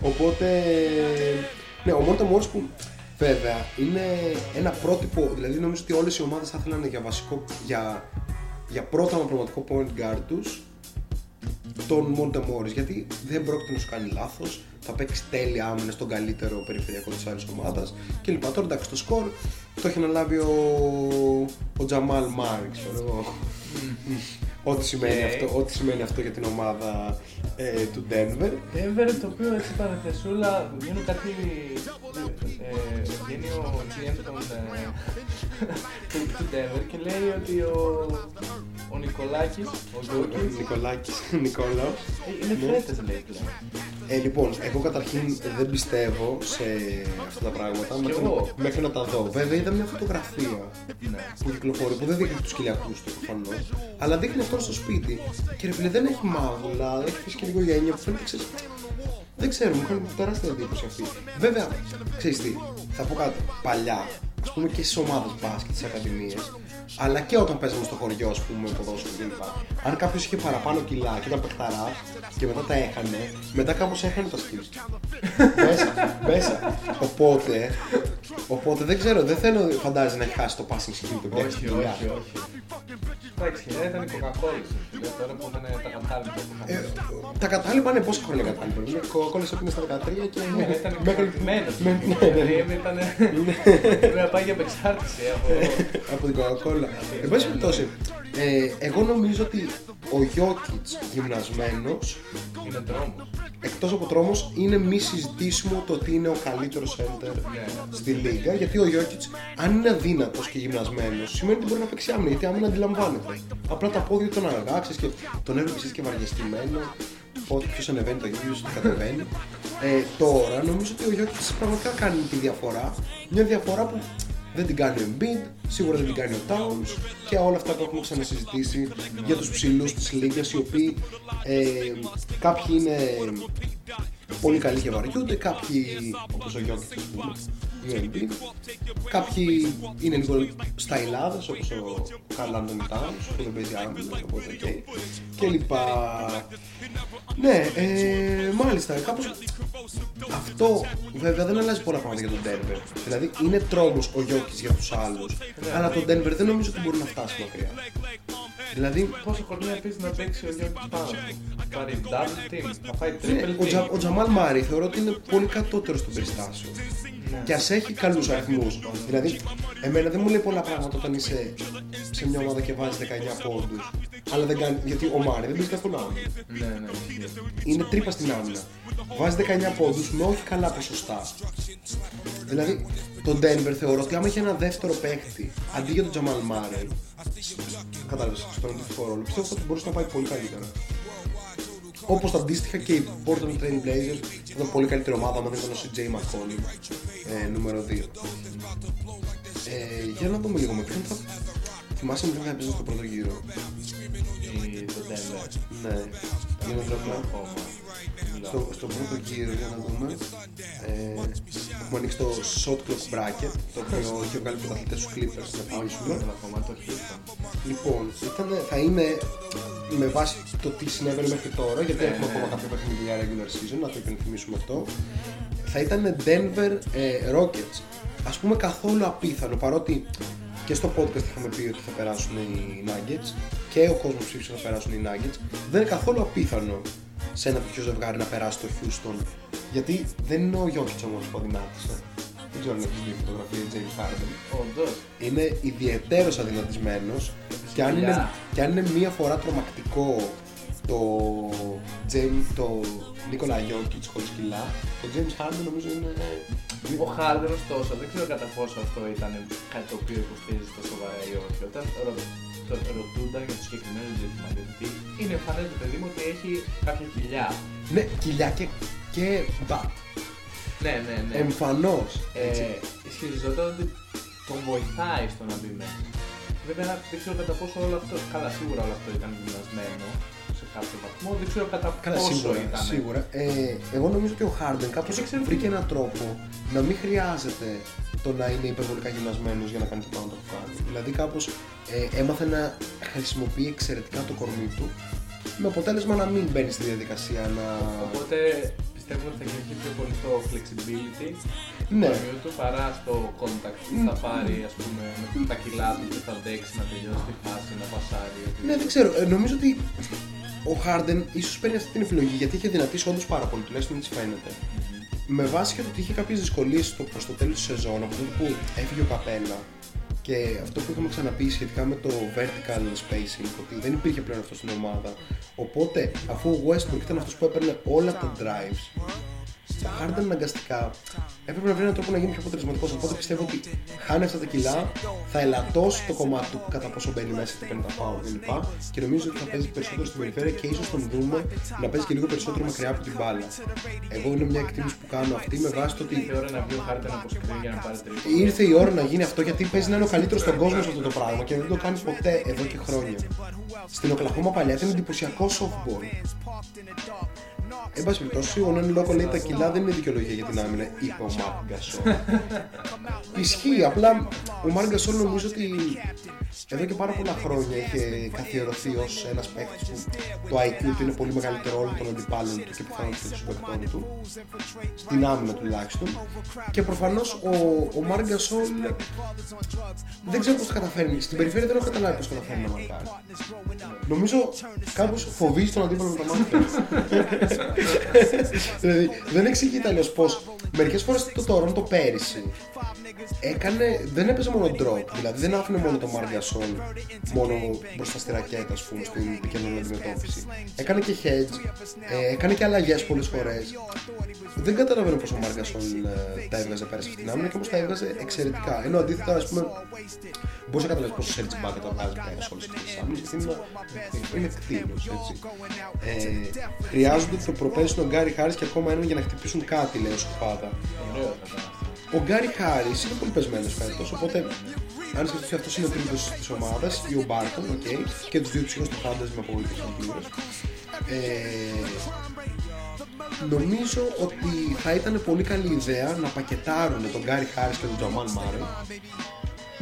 [SPEAKER 6] οπότε. Ναι, ο Monte Morris που βέβαια είναι ένα πρότυπο, δηλαδή νομίζω ότι όλες οι ομάδες θα ήθελαν για βασικό, για, για πρώτο πραγματικό point guard τους τον Μόντε Μόρις γιατί δεν πρόκειται να σου κάνει λάθος θα παίξει τέλεια άμυνα στον καλύτερο περιφερειακό της άλλης ομάδας και λοιπά τώρα εντάξει το σκορ το έχει αναλάβει ο, ο Τζαμάλ Μάρ ξέρω εγώ. Ό,τι σημαίνει, αυτό, ό,τι σημαίνει αυτό για την ομάδα ε, του Denver.
[SPEAKER 9] Denver, το οποίο έτσι παραθεσούλα βγαίνουν κάτι. Ε, βγαίνει ο GM των, ε, του, του Denver και λέει ότι ο, ο Νικολάκης, ο Γιώργης,
[SPEAKER 6] Νικολάκης Νικόλαος
[SPEAKER 9] ε, είναι φρέτες λέει πλέον.
[SPEAKER 6] Ε, λοιπόν, εγώ καταρχήν δεν πιστεύω σε αυτά τα πράγματα μέχρι, να,
[SPEAKER 9] εγώ.
[SPEAKER 6] μέχρι να τα δω. Βέβαια, είδα μια φωτογραφία
[SPEAKER 9] Ναι.
[SPEAKER 6] που κυκλοφορεί που δεν δείχνει τους κοιλιακούς του προφανώς, αλλά δείχνει αυτό στο σπίτι. Και ρε φίλε, δεν έχει μάγουλα, έχει αφήσει και λίγο γένεια που φαίνεται, ξέρεις, δεν ξέρω, μου κάνει τεράστια εντύπωση αυτή. Βέβαια, ξέρεις τι, θα πω κάτι. Παλιά, ας πούμε και στις ομάδες μπάσκετ, στις ακαδημίες, αλλά και όταν παίζαμε στο χωριό, ας πούμε, ποδόσφαιρο κλπ. Αν κάποιος είχε παραπάνω κιλά και ήταν παιχταράς και μετά τα έχανε, μετά κάπως έχανε τα skills. μέσα, μέσα. Οπότε, οπότε δεν ξέρω, δεν θέλω φαντάζει να έχει χάσει το passing skill του
[SPEAKER 9] Όχι, όχι, όχι. Εντάξει, ε, ήταν η Coca-Cola, φίλε, τώρα που ήταν τα κατάλληλα.
[SPEAKER 6] Ε, τα κατάλοιπα είναι πόσα χρόνια κατάλοιπα. Είναι κόλλες έπινε στα 13 και
[SPEAKER 9] Ναι, ήταν
[SPEAKER 6] μέχρι
[SPEAKER 9] κρατημένος.
[SPEAKER 6] Ναι, ναι, ναι.
[SPEAKER 9] Δηλαδή, ήταν... Πρέπει να πάει για απεξάρτηση από...
[SPEAKER 6] από την Coca-Cola. Εν πάση περιπτώσει, ε, εγώ νομίζω ότι ο Γιώκητ γυμνασμένος
[SPEAKER 9] Είναι δρόμος.
[SPEAKER 6] εκτός από τρόμος είναι μη συζητήσιμο το ότι είναι ο καλύτερος center στη λίγα γιατί ο Γιώκητς αν είναι αδύνατος και γυμνασμένος σημαίνει ότι μπορεί να παίξει άμυνα γιατί άμυνα αντιλαμβάνεται απλά τα πόδια τον αργάξεις και τον έβλεπες και βαριεστημένο Οπότε ποιος ανεβαίνει το ίδιο, το κατεβαίνει. Ε, τώρα νομίζω ότι ο Γιώκητς πραγματικά κάνει τη διαφορά. Μια διαφορά που δεν την κάνει ο Embiid, σίγουρα δεν την κάνει ο Towns και όλα αυτά που έχουμε ξανασυζητήσει για τους ψηλούς της λίγας οι οποίοι ε, κάποιοι είναι πολύ καλοί και βαριούνται, κάποιοι όπως ο Γιώκητς ας πούμε, ή ο Embiid, κάποιοι είναι λίγο σταϊλάδες όπως ο Carl Anthony Towns που δεν παίζει άμυνας οπότε και, και λοιπά. Ναι, ε, μάλιστα, κάπως αυτό βέβαια δεν αλλάζει πολλά πράγματα για τον Denver. Δηλαδή είναι τρόμος ο Γιώκης για τους άλλους, αλλά το Denver δεν νομίζω ότι μπορεί να φτάσει μακριά. Δηλαδή,
[SPEAKER 9] Πόσο κορμιά παίζει να παίξει ο Γιώργης πάνω του. Θα πάρει double team, θα φάει
[SPEAKER 6] ναι,
[SPEAKER 9] triple
[SPEAKER 6] ο,
[SPEAKER 9] team.
[SPEAKER 6] Τζα, ο Τζαμάλ Μάρι θεωρώ ότι είναι πολύ κατώτερος των περιστάσεων. Και ας έχει καλούς αριθμούς. Δηλαδή, εμένα δεν μου λέει πολλά πράγματα όταν είσαι σε μια ομάδα και βάζεις 19 πόντους. Αλλά δεν κάνει. Γιατί ο Μάρι δεν παίζει καθόλου άμυνα.
[SPEAKER 9] Ναι, ναι.
[SPEAKER 6] Είναι τρύπα στην άμυνα. Βάζεις 19 πόντους με όχι καλά ποσοστά. Δηλαδή, το Denver θεωρώ ότι άμα είχε ένα δεύτερο παίκτη αντί για τον Jamal Murray, κατάλαβες, στον αντίθετο ρόλο, πιστεύω ότι μπορούσε να πάει πολύ καλύτερα. Όπως το αντίστοιχα και οι Portland Trail Blazers θα ήταν πολύ καλύτερη ομάδα άμα δεν ήταν ο CJ McCollum, ε, νούμερο 2. Ε, για να δούμε λίγο με ποιον θα... Θυμάσαι με ποιον θα έπαιζε στο πρώτο γύρο;
[SPEAKER 9] Ή το Denver.
[SPEAKER 6] Ναι, για να δούμε.
[SPEAKER 9] Ακόμα.
[SPEAKER 6] Στο, στο πρώτο γύρο για να δούμε. Ε, έχουμε ανοίξει το shot clock bracket, το οποίο είχε βγάλει πρωταθλητές στους Clippers να θυμίσουμε.
[SPEAKER 9] Ένα ακόμα το Houston.
[SPEAKER 6] Λοιπόν, ήταν, θα είναι με βάση το τι συνέβαινε μέχρι τώρα, γιατί
[SPEAKER 9] Ναι,
[SPEAKER 6] έχουμε
[SPEAKER 9] ναι.
[SPEAKER 6] ακόμα κάποια παιχνίδια regular season, να το υπενθυμίσουμε αυτό. Θα ήταν Denver ε, Rockets. Ας πούμε καθόλου απίθανο, παρότι και στο podcast είχαμε πει ότι θα περάσουν οι Nuggets και ο κόσμος ψήφισε ότι θα περάσουν οι Nuggets. Δεν είναι καθόλου απίθανο σε ένα τέτοιο ζευγάρι να περάσει το Houston. Γιατί δεν είναι ο Jokic όμως που αδυνάτησε. Δεν ξέρω αν έχεις δει φωτογραφία James Harden
[SPEAKER 9] Όντως.
[SPEAKER 6] είναι ιδιαίτερο αδυνατισμένος και, αν είναι-
[SPEAKER 9] σκυλιά.
[SPEAKER 6] και αν είναι μία φορά τρομακτικό το, James, το Νίκολα Γιώκητ χωρίς κιλά, το James Harden νομίζω είναι.
[SPEAKER 9] Ο Harden ωστόσο δεν ξέρω κατά πόσο αυτό ήταν κάτι το οποίο υποστηρίζεται σοβαρά ή όχι. Όταν ρω- το ρωτούνταν για το συγκεκριμένο ζήτημα, γιατί είναι εμφανές το παιδί μου ότι έχει κάποια κοιλιά.
[SPEAKER 6] Ναι, κοιλιά και, και μπατ.
[SPEAKER 9] Ναι, ναι, ναι.
[SPEAKER 6] Εμφανώς.
[SPEAKER 9] Ε, ισχυριζόταν ότι τον βοηθάει στο να μπει μέσα. Βέβαια δεν ξέρω κατά πόσο όλο αυτό, καλά σίγουρα όλο αυτό ήταν γυμνασμένο σε κάποιο βαθμό, δεν ξέρω κατά
[SPEAKER 6] Καλά,
[SPEAKER 9] πόσο
[SPEAKER 6] σίγουρα.
[SPEAKER 9] ήταν.
[SPEAKER 6] σίγουρα. Ε, εγώ νομίζω ότι ο Harden κάπω
[SPEAKER 9] δεν ξέρω
[SPEAKER 6] βρήκε έναν τρόπο να μην χρειάζεται το να είναι υπερβολικά γυμνασμένος για να κάνει τα πράγματα που κάνει. Δηλαδή, κάπως ε, έμαθε να χρησιμοποιεί εξαιρετικά το κορμί του με αποτέλεσμα να μην μπαίνει στη διαδικασία να.
[SPEAKER 9] Οπότε πιστεύουμε ότι θα κινηθεί πιο πολύ στο flexibility
[SPEAKER 6] Ναι.
[SPEAKER 9] του κορμιού του παρά στο contact που θα πάρει ας πούμε με τα κιλά του και θα αντέξει να τελειώσει τη φάση, να πασάρει.
[SPEAKER 6] Ναι, δεν ξέρω. Ε, νομίζω ότι ο Harden ίσως παίρνει αυτή την επιλογή γιατί είχε δυνατήσει όντως πάρα πολύ, τουλάχιστον έτσι φαίνεται. Με βάση και το ότι είχε κάποιες δυσκολίες προς το τέλος της σεζόν, από τότε που έφυγε ο Καπέλα και αυτό που είχαμε ξαναπεί σχετικά με το vertical spacing, ότι δεν υπήρχε πλέον αυτό στην ομάδα. Οπότε, αφού ο Westbrook ήταν αυτός που έπαιρνε όλα τα drives, ο Harden αναγκαστικά έπρεπε να βρει έναν τρόπο να γίνει πιο αποτελεσματικός. Οπότε πιστεύω ότι χάνει αυτά τα κιλά, θα ελαττώσει το κομμάτι του κατά πόσο μπαίνει μέσα και παίρνει τα φάουλ κλπ. Και νομίζω ότι θα παίζει περισσότερο στην περιφέρεια και ίσως τον δούμε να παίζει και λίγο περισσότερο μακριά από την μπάλα. Εγώ είναι μια εκτίμηση που κάνω αυτή με βάση το ότι
[SPEAKER 9] Ήρθε η ώρα να βγει ο Harden από screen για να πάρει τρίπο.
[SPEAKER 6] ήρθε η ώρα να γίνει αυτό γιατί παίζει να είναι ο καλύτερος στον κόσμο σε αυτό το πράγμα και δεν το κάνει ποτέ εδώ και χρόνια. Στην Οκλαχώμα παλιά ήταν εντυπωσιακό softball. Εν πάση περιπτώσει, ο Νέν Λόκο λέει τα κιλά δεν είναι δικαιολογία για την άμυνα, είπε ο Μάρκ Γκασόλ. Ισχύει, απλά ο Μάρκ Γκασόλ νομίζω ότι εδώ και πάρα πολλά χρόνια είχε καθιερωθεί ως ένας παίκτης που το IQ του είναι πολύ μεγαλύτερο όλων των αντιπάλων του και πιθανότητα των συμπεκτών του. Στην άμυνα τουλάχιστον. Και προφανώς ο, ο Μάρκ Γκασόλ δεν ξέρω πώς το καταφέρνει. Στην περιφέρεια δεν έχω καταλάβει πώς καταφέρνει να μαρκάρει. Νομίζω κάπω φοβίζει τον αντίπαλο με τα μάτια. δηλαδή δεν εξηγείται αλλιώ πώ μερικές φορές το Toronto πέρυσι έκανε, δεν έπαιζε μόνο drop, δηλαδή δεν άφηνε μόνο το Margasol μόνο μπροστά στη ρακέτα, ας πούμε, στην επικοινωνία αντιμετώπιση. Έκανε και hedge, ε, έκανε και αλλαγές πολλές φορές. Δεν καταλαβαίνω πώς ο Margasol ε, τα έβγαζε πέρα σε αυτήν την άμυνα και όμως τα έβγαζε εξαιρετικά. Ενώ αντίθετα, ας πούμε, μπορείς να καταλάβεις πόσο Serge Ibaka τα βγάζει πέρα σε όλες αυτές τις άμυνες γιατί είναι, είναι κτήνος, έτσι. Ε, χρειάζονται το προπέσουν τον Γκάρι Χάρις και ακόμα έναν για να χτυπήσουν κάτι, λέει ο Σκουπάδα.
[SPEAKER 9] Ωραίο θα ήταν αυτό.
[SPEAKER 6] Ο Γκάρι Χάρις είναι πολύ πεσμένος φέτος, οπότε αν σκεφτείς ότι αυτός είναι ο τρίτος της ομάδας ή ο Μπάρτον, οκ, και τους δύο τους είχα στο Fantasy με απογοήτευσαν πλήρως. Ε, νομίζω ότι θα ήταν πολύ καλή ιδέα να πακετάρουν τον Γκάρι Χάρις και τον Τζαμάλ Μάρεϊ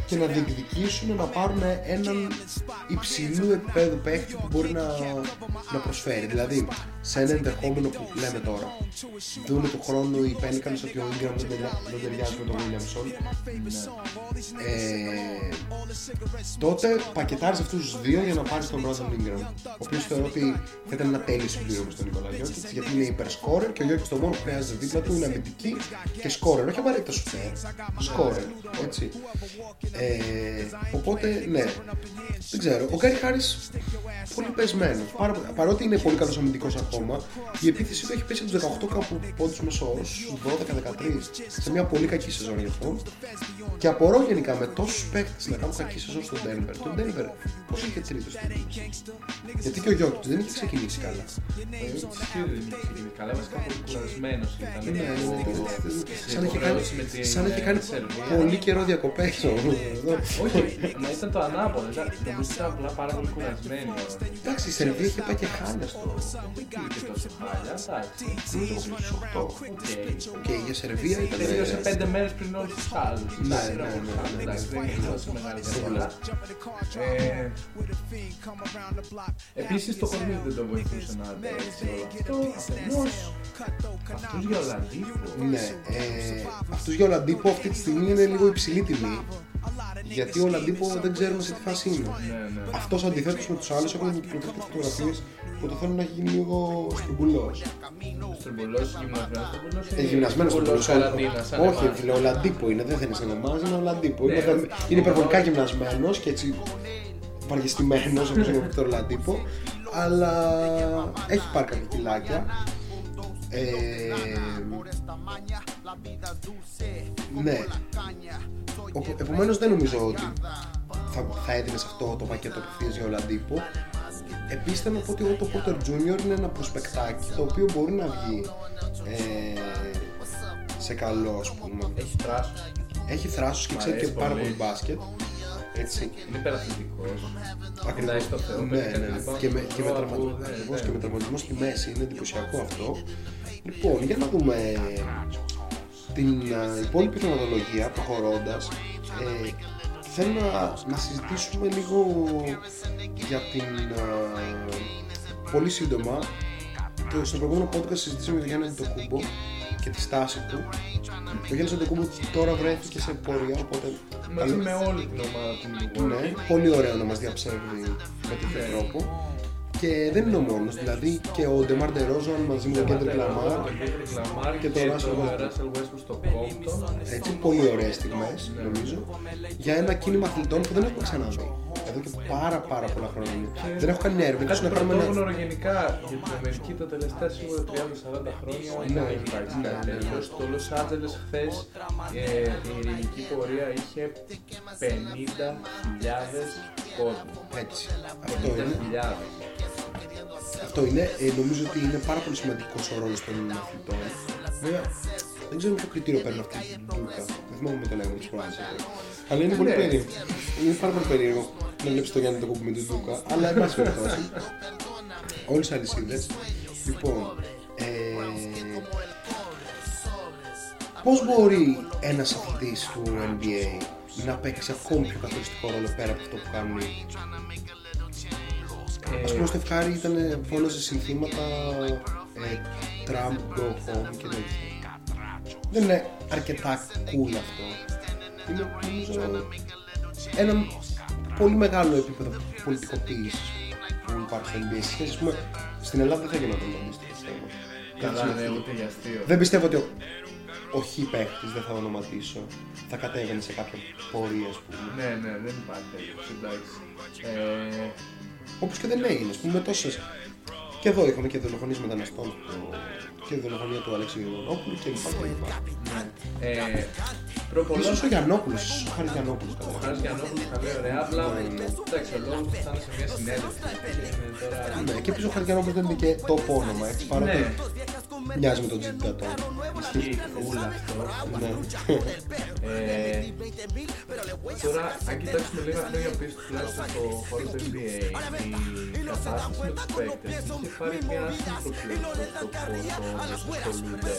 [SPEAKER 6] και να διεκδικήσουν να πάρουν έναν υψηλού επίπεδου παίχτη που μπορεί να, να προσφέρει. Δηλαδή, σε ένα ενδεχόμενο που λέμε τώρα, δούνε του χρόνου οι Pelicans ότι ο Ingram δεν, ταιριά- δεν ταιριάζει με τον Williamson. Ε, τότε πακετάρεις αυτούς τους δύο για να πάρεις τον Brandon Ingram. Ο οποίος θεωρώ ότι θα ήταν ένα τέλειος συμπλήρωμα στον Νικόλα Γιώκητς γιατί είναι υπερσκόρερ και ο Γιώκητς το μόνο που χρειάζεται δίπλα του είναι αμυντική και σκόρερ. Όχι απαραίτητα σουτέρ, σκόρερ. Έτσι. Ε, οπότε, ναι. Δεν ξέρω. Ο Γκάρι Χάρη πολύ πεσμένος. Παρότι είναι πολύ καλός αμυντικός ακόμα, η επίθεση του έχει πέσει από τους 18 κάπου πόντους μεσόωρο, 12-13, σε μια πολύ κακή σεζόν γι' αυτό. Και απορώ γενικά με τόσους παίχτε να κάνουν κακή σεζόν στον Denver. Το Denver πώς είχε τρίτο στην Λίγκα. Γιατί και ο Γιώκη δεν είχε ξεκινήσει καλά.
[SPEAKER 9] Καλά, βασικά πολύ κουρασμένος ήταν.
[SPEAKER 6] Ναι, ναι, ναι. Σαν
[SPEAKER 9] Σαν
[SPEAKER 6] είχε κάνει, σαν είχε κάνει πολύ καιρό διακοπές.
[SPEAKER 9] Όχι, μα ήταν το ανάποδο. ήταν- Νομίζω ήταν απλά πάρα πολύ κουρασμένοι.
[SPEAKER 6] Εντάξει, η Σερβία είχε πάει και χάλια στο.
[SPEAKER 9] Και τόσο χάλια, εντάξει.
[SPEAKER 6] Νομίζω ότι στους 8.
[SPEAKER 9] Οκ.
[SPEAKER 6] Και για Σερβία ήταν.
[SPEAKER 9] Τελείωσε πέντε μέρες πριν όλους τους άλλου.
[SPEAKER 6] Ναι, ναι, ναι, ναι.
[SPEAKER 9] Εντάξει, δεν είναι τόσο μεγάλη διαφορά. Ε, Επίσης το COVID δεν το βοηθούσε να αντέξει όλο αυτό. Αφενός, αυτού για Ολλανδίπο.
[SPEAKER 6] Ναι, ε, αυτούς για Ολαντίπο αυτή τη στιγμή είναι λίγο υψηλή τιμή. Γιατί ο Ολαντίπο δεν ξέρουμε σε τι φάση είναι.
[SPEAKER 9] Ναι, ναι.
[SPEAKER 6] Αυτός αντιθέτως με τους άλλους έχουν κυκλοφορήσει και φωτογραφίες που το θέλουν να έχει γίνει λίγο στριμπουλός.
[SPEAKER 9] Στριμπουλό, γυμνασμένος στριμπουλό.
[SPEAKER 6] Ε, γυμνασμένος στριμπουλός.
[SPEAKER 9] καραντίνας, σαν
[SPEAKER 6] Όχι,
[SPEAKER 9] εμάς.
[SPEAKER 6] φίλε, ο Ολαντίπο είναι, δεν θέλεις να εμάς, είναι ο Ολαντίπο.
[SPEAKER 9] Ναι,
[SPEAKER 6] Είναι,
[SPEAKER 9] αυτό.
[SPEAKER 6] είναι υπερβολικά γυμνασμένος και έτσι βαργιστημένος όπως είναι το Ολαντίπο. Αλλά έχει πάρει κάποια κιλάκια. Ε, ναι. Οπο- Επομένως δεν νομίζω ότι θα, θα έδινε αυτό το πακέτο απευθείας για Ολαντίπο. Επίσης θέλω να πω ότι το Porter Junior είναι ένα προσπεκτάκι το οποίο μπορεί να βγει ε, σε καλό ας πούμε.
[SPEAKER 9] Έχει τράσο.
[SPEAKER 6] Έχει θράσος και
[SPEAKER 9] Μ'
[SPEAKER 6] ξέρει και
[SPEAKER 9] αρέσει
[SPEAKER 6] πάρα
[SPEAKER 9] πολύ.
[SPEAKER 6] πολύ μπάσκετ. Έτσι.
[SPEAKER 9] Είναι υπεραθλητικός.
[SPEAKER 6] Ακριβώς.
[SPEAKER 9] Κοιτάει στο Θεό.
[SPEAKER 6] Ναι,
[SPEAKER 9] παίζει
[SPEAKER 6] ναι,
[SPEAKER 9] κάτι
[SPEAKER 6] ναι.
[SPEAKER 9] πάνω
[SPEAKER 6] Και με,
[SPEAKER 9] στο
[SPEAKER 6] και με,
[SPEAKER 9] Θεό,
[SPEAKER 6] τραυματισμό,
[SPEAKER 9] που- ναι,
[SPEAKER 6] ακριβώς,
[SPEAKER 9] ναι.
[SPEAKER 6] και με τραυματισμό στη μέση είναι εντυπωσιακό αυτό. Λοιπόν, για να δούμε την α, υπόλοιπη θεματολογία προχωρώντας. Ε, θέλω να, να συζητήσουμε λίγο για την. α, πολύ σύντομα. Το, στο προηγούμενο podcast συζητήσαμε για τον Γιάννη Αντιτοκούμπο και τη στάση του. Ο Γιάννης Αντετοκούνμπο τώρα βρέθηκε σε πορεία, οπότε.
[SPEAKER 9] Μαζί
[SPEAKER 6] καλό-
[SPEAKER 9] με όλη την ομάδα του Milwaukee.
[SPEAKER 6] ναι, πολύ ωραίο να μας διαψεύδει με τέτοιο τρόπο. Και δεν είναι ο μόνος, δηλαδή και ο Ντεμάρ Ντερόζαν μαζί με τον Κέντρικ Λαμάρ
[SPEAKER 9] Τον Kendrick Lamar
[SPEAKER 6] και
[SPEAKER 9] και
[SPEAKER 6] τον
[SPEAKER 9] τον
[SPEAKER 6] Russell Westbrook.
[SPEAKER 9] Russell Westbrook στο Compton.
[SPEAKER 6] έτσι πολύ ωραίες στιγμές νομίζω για ένα κίνημα αθλητών που δεν έχουμε ξαναδεί εδώ και πάρα πάρα πολλά χρόνια δεν έχω κάνει έρευνα ίσως
[SPEAKER 9] Κάτι
[SPEAKER 6] να κάνουμε ένα
[SPEAKER 9] πρωτόγνωρο γενικά για την Αμερική τα τελευταία σίγουρα 30-40 χρόνια
[SPEAKER 6] Ναι,
[SPEAKER 9] δεν έχει υπάρξει
[SPEAKER 6] ναι,
[SPEAKER 9] κάτι
[SPEAKER 6] ναι,
[SPEAKER 9] τέτοιο.
[SPEAKER 6] ναι.
[SPEAKER 9] Στο Los Angeles χθες η ειρηνική πορεία είχε 50.000 κόσμο.
[SPEAKER 6] έτσι αυτό είναι
[SPEAKER 9] 50.000.
[SPEAKER 6] Αυτό είναι, ε, νομίζω ότι είναι πάρα πολύ σημαντικός ο ρόλος των αθλητών. Βέβαια, δεν ξέρω ποιο κριτήριο παίρνουν αυτή την Ντούκα. Δεν θυμάμαι με το λέγαμε τη φορά. Αλλά είναι πολύ
[SPEAKER 9] Ναι.
[SPEAKER 6] περίεργο. Είναι πάρα πολύ περίεργο να βλέπεις το Γιάννη το κόμπι με την Ντούκα. Αλλά εν πάση περιπτώσει. Όλες τι αλυσίδες. Λοιπόν, ε, πώς μπορεί ένας αθλητής του NBA να παίξει ακόμη πιο καθοριστικό ρόλο πέρα από αυτό που κάνουν οι
[SPEAKER 9] Ε,
[SPEAKER 6] Ας πούμε, ο Στεφχάρη ήταν φώναζε συνθήματα ε, Trump, go home και τέτοια. Δεν είναι αρκετά cool αυτό. Είναι νομίζω ένα πολύ μεγάλο επίπεδο πολιτικοποίησης που υπάρχει στο NBA. Σε σχέση, ας πούμε, στην Ελλάδα δεν θα γινόταν το αντίστοιχο πιστεύω.
[SPEAKER 9] Καλά,
[SPEAKER 6] Έτσι,
[SPEAKER 9] ναι,
[SPEAKER 6] αυτό.
[SPEAKER 9] ούτε για αστείο.
[SPEAKER 6] Δεν πιστεύω ότι ο, ο χ παίχτης, δεν θα το ονοματίσω, θα κατέβαινε σε κάποια πορεία, ας πούμε.
[SPEAKER 9] Ναι, ναι, δεν υπάρχει τέτοιο. Εντάξει. Ε,
[SPEAKER 6] Όπως και δεν έγινε, ας πούμε, τόσες... Και εδώ είχαμε και δολοφονίες μεταναστών το- και δολοφονία του Αλέξη Γιαννόπουλου και λοιπά και λοιπά.
[SPEAKER 9] ε, προπολώ
[SPEAKER 6] Ίσως ο Γιαννόπουλος, ίσως ο Χάρης Γιαννόπουλος
[SPEAKER 9] Ο
[SPEAKER 6] καλά.
[SPEAKER 9] Χάρης Γιαννόπουλος καλή ωραία, απλά εντάξει, ο λόγος που θα είναι σε μια συνέντευξη. Είναι τώρα...
[SPEAKER 6] Ναι, και επίσης ο Χάρης Γιαννόπουλος δεν είναι και το όνομα, έτσι, παρότι
[SPEAKER 9] Ναι,
[SPEAKER 6] μοιάζει με τον Τζιντατό.
[SPEAKER 9] ισχύει ούλα αυτό.
[SPEAKER 6] Ναι.
[SPEAKER 9] Ε, τώρα, αν κοιτάξουμε λίγα χρόνια πίσω, τουλάχιστον στο χώρο του NBA, η κατάσταση με τους παίκτες είχε πάρει μια άσχημη προκλήση στο πόσο ασχολούνται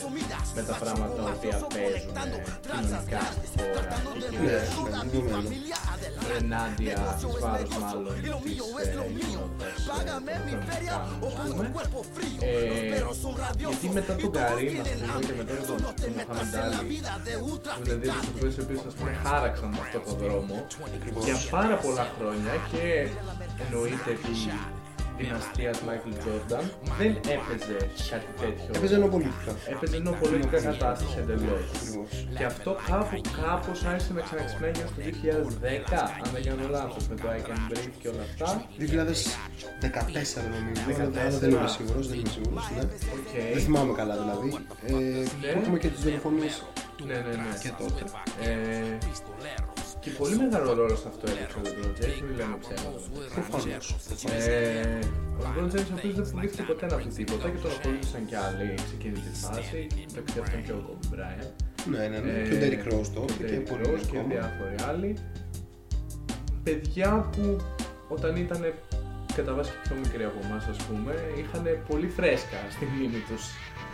[SPEAKER 9] με τα πράγματα τα οποία παίζουν κοινωνικά στη χώρα και
[SPEAKER 6] Ναι,
[SPEAKER 9] κυρίως
[SPEAKER 6] ναι, δεδομένο.
[SPEAKER 9] ενάντια εις βάρος μάλλον της ε, κοινότητας ε, των Αφροαμερικάνων, ας πούμε. Ε, γιατί μετά τον Καρύμ, ας πούμε, και μετά τον, τον Μοχάμεντ Άλι, που είναι δύο προσωπικές οι οποίες, ας πούμε, χάραξαν αυτό το δρόμο για πάρα πολλά χρόνια και εννοείται ότι δυναστείας Michael Jordan δεν έπαιζε κάτι τέτοιο.
[SPEAKER 6] Έπαιζε ένα no πολιτικά.
[SPEAKER 9] Έπαιζε no πολιτικά κατάσταση εντελώς. Και αυτό κάπου κάπως άρχισε να ξαναξυπνάει στο 2010, αν δεν κάνω λάθος, με το I Can Breathe και όλα αυτά.
[SPEAKER 6] 2014 νομίζω,
[SPEAKER 9] 14.
[SPEAKER 6] αλλά δεν είμαι σίγουρος, δεν είμαι σίγουρος, ναι.
[SPEAKER 9] Οκ.
[SPEAKER 6] Δεν θυμάμαι καλά δηλαδή. Ε, που έχουμε και τις δολοφονίες
[SPEAKER 9] Ναι, ναι, ναι.
[SPEAKER 6] και τότε.
[SPEAKER 9] Ε, και πολύ μεγάλο ρόλο σε αυτό έπαιξε ο LeBron James, μην λέμε ψέματα.
[SPEAKER 6] Προφανώς.
[SPEAKER 9] Ε, ο LeBron James ο οποίος δεν πουλήθηκε ποτέ να πει τίποτα και τον ακολούθησαν και άλλοι σε εκείνη τη φάση. Μεταξύ αυτών και ο Kobe Bryant.
[SPEAKER 6] Ναι, ναι, ναι. Και ο Derrick Rose τότε
[SPEAKER 9] και
[SPEAKER 6] και
[SPEAKER 9] ο Derrick
[SPEAKER 6] πολλοί
[SPEAKER 9] Rose και
[SPEAKER 6] ακόμα.
[SPEAKER 9] διάφοροι άλλοι. Παιδιά που όταν ήταν κατά βάση και πιο μικροί από εμάς ας πούμε, είχαν πολύ φρέσκα στη μνήμη τους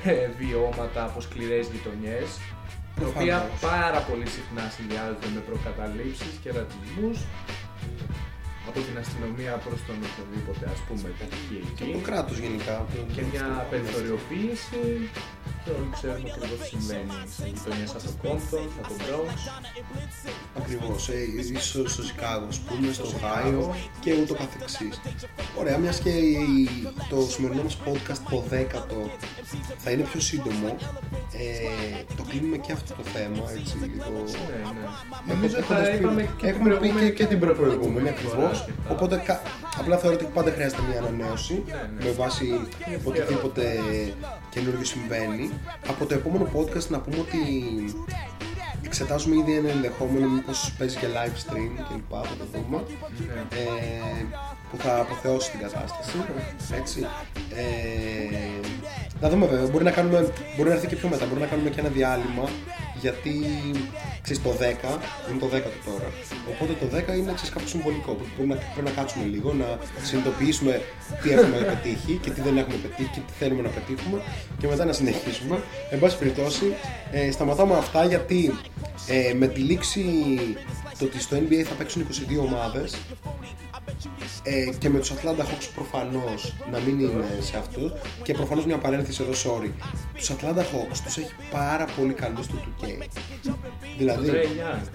[SPEAKER 9] ε, βιώματα από σκληρές γειτονιές τα οποία
[SPEAKER 6] Προφανώς.
[SPEAKER 9] πάρα πολύ συχνά συνδυάζονται με προκαταλήψεις και ρατσισμούς από την αστυνομία προς τον οποιοδήποτε ας πούμε κατοικεί
[SPEAKER 6] Και
[SPEAKER 9] εκεί
[SPEAKER 6] το κράτος γενικά. το-
[SPEAKER 9] και μια περιθωριοποίηση και όλοι ξέρουμε ακριβώς τι συμβαίνει σε γειτονιές από το Compton, από το Bronx
[SPEAKER 6] Ακριβώς, ε, ίσως στο Σικάγο, ας πούμε, στο Ohio και ούτω καθεξής. Ωραία, μιας και η- το σημερινό μας podcast, το 10ο, θα είναι πιο σύντομο, ε, το κλείνουμε και αυτό το θέμα, έτσι, λίγο...
[SPEAKER 9] Ναι, ναι.
[SPEAKER 6] Έχω-
[SPEAKER 9] Νομίζω
[SPEAKER 6] έχοντας
[SPEAKER 9] θα
[SPEAKER 6] πει-
[SPEAKER 9] είπαμε και την
[SPEAKER 6] έχουμε πει
[SPEAKER 9] προηγούμενη
[SPEAKER 6] και, και την προπροηγούμενη ακριβώς.
[SPEAKER 9] αρκετά.
[SPEAKER 6] Οπότε κα- απλά θεωρώ ότι πάντα χρειάζεται μια ανανέωση
[SPEAKER 9] ναι.
[SPEAKER 6] με βάση οτιδήποτε καινούργιο συμβαίνει. Από το επόμενο podcast να πούμε ότι εξετάζουμε ήδη ένα ενδεχόμενο μήπως παίζει και live stream κλπ. Θα το δούμε. Ε, που θα αποθεώσει την κατάσταση. Έτσι. Ε, να δούμε βέβαια. Μπορεί να, κάνουμε, μπορεί να έρθει και πιο μετά. Μπορεί να κάνουμε και ένα διάλειμμα. Γιατί ξέρεις, το 10 είναι το 10 του τώρα. Οπότε το 10 είναι ξέρεις, κάπου συμβολικό. Πρέπει να, πρέπει να κάτσουμε λίγο, να συνειδητοποιήσουμε τι έχουμε πετύχει και τι δεν έχουμε πετύχει και τι θέλουμε να πετύχουμε και μετά να συνεχίσουμε. Εν πάση περιπτώσει, ε, σταματάμε αυτά γιατί ε, με τη λήξη το ότι στο NBA θα παίξουν 22 ομάδες ε, και με τους Atlanta Hawks προφανώς να μην είναι σε αυτούς και προφανώς μια παρένθεση εδώ, sorry. Τους Atlanta Hawks τους έχει πάρα πολύ καλούς στο 2K. Δηλαδή,
[SPEAKER 9] Trey Young.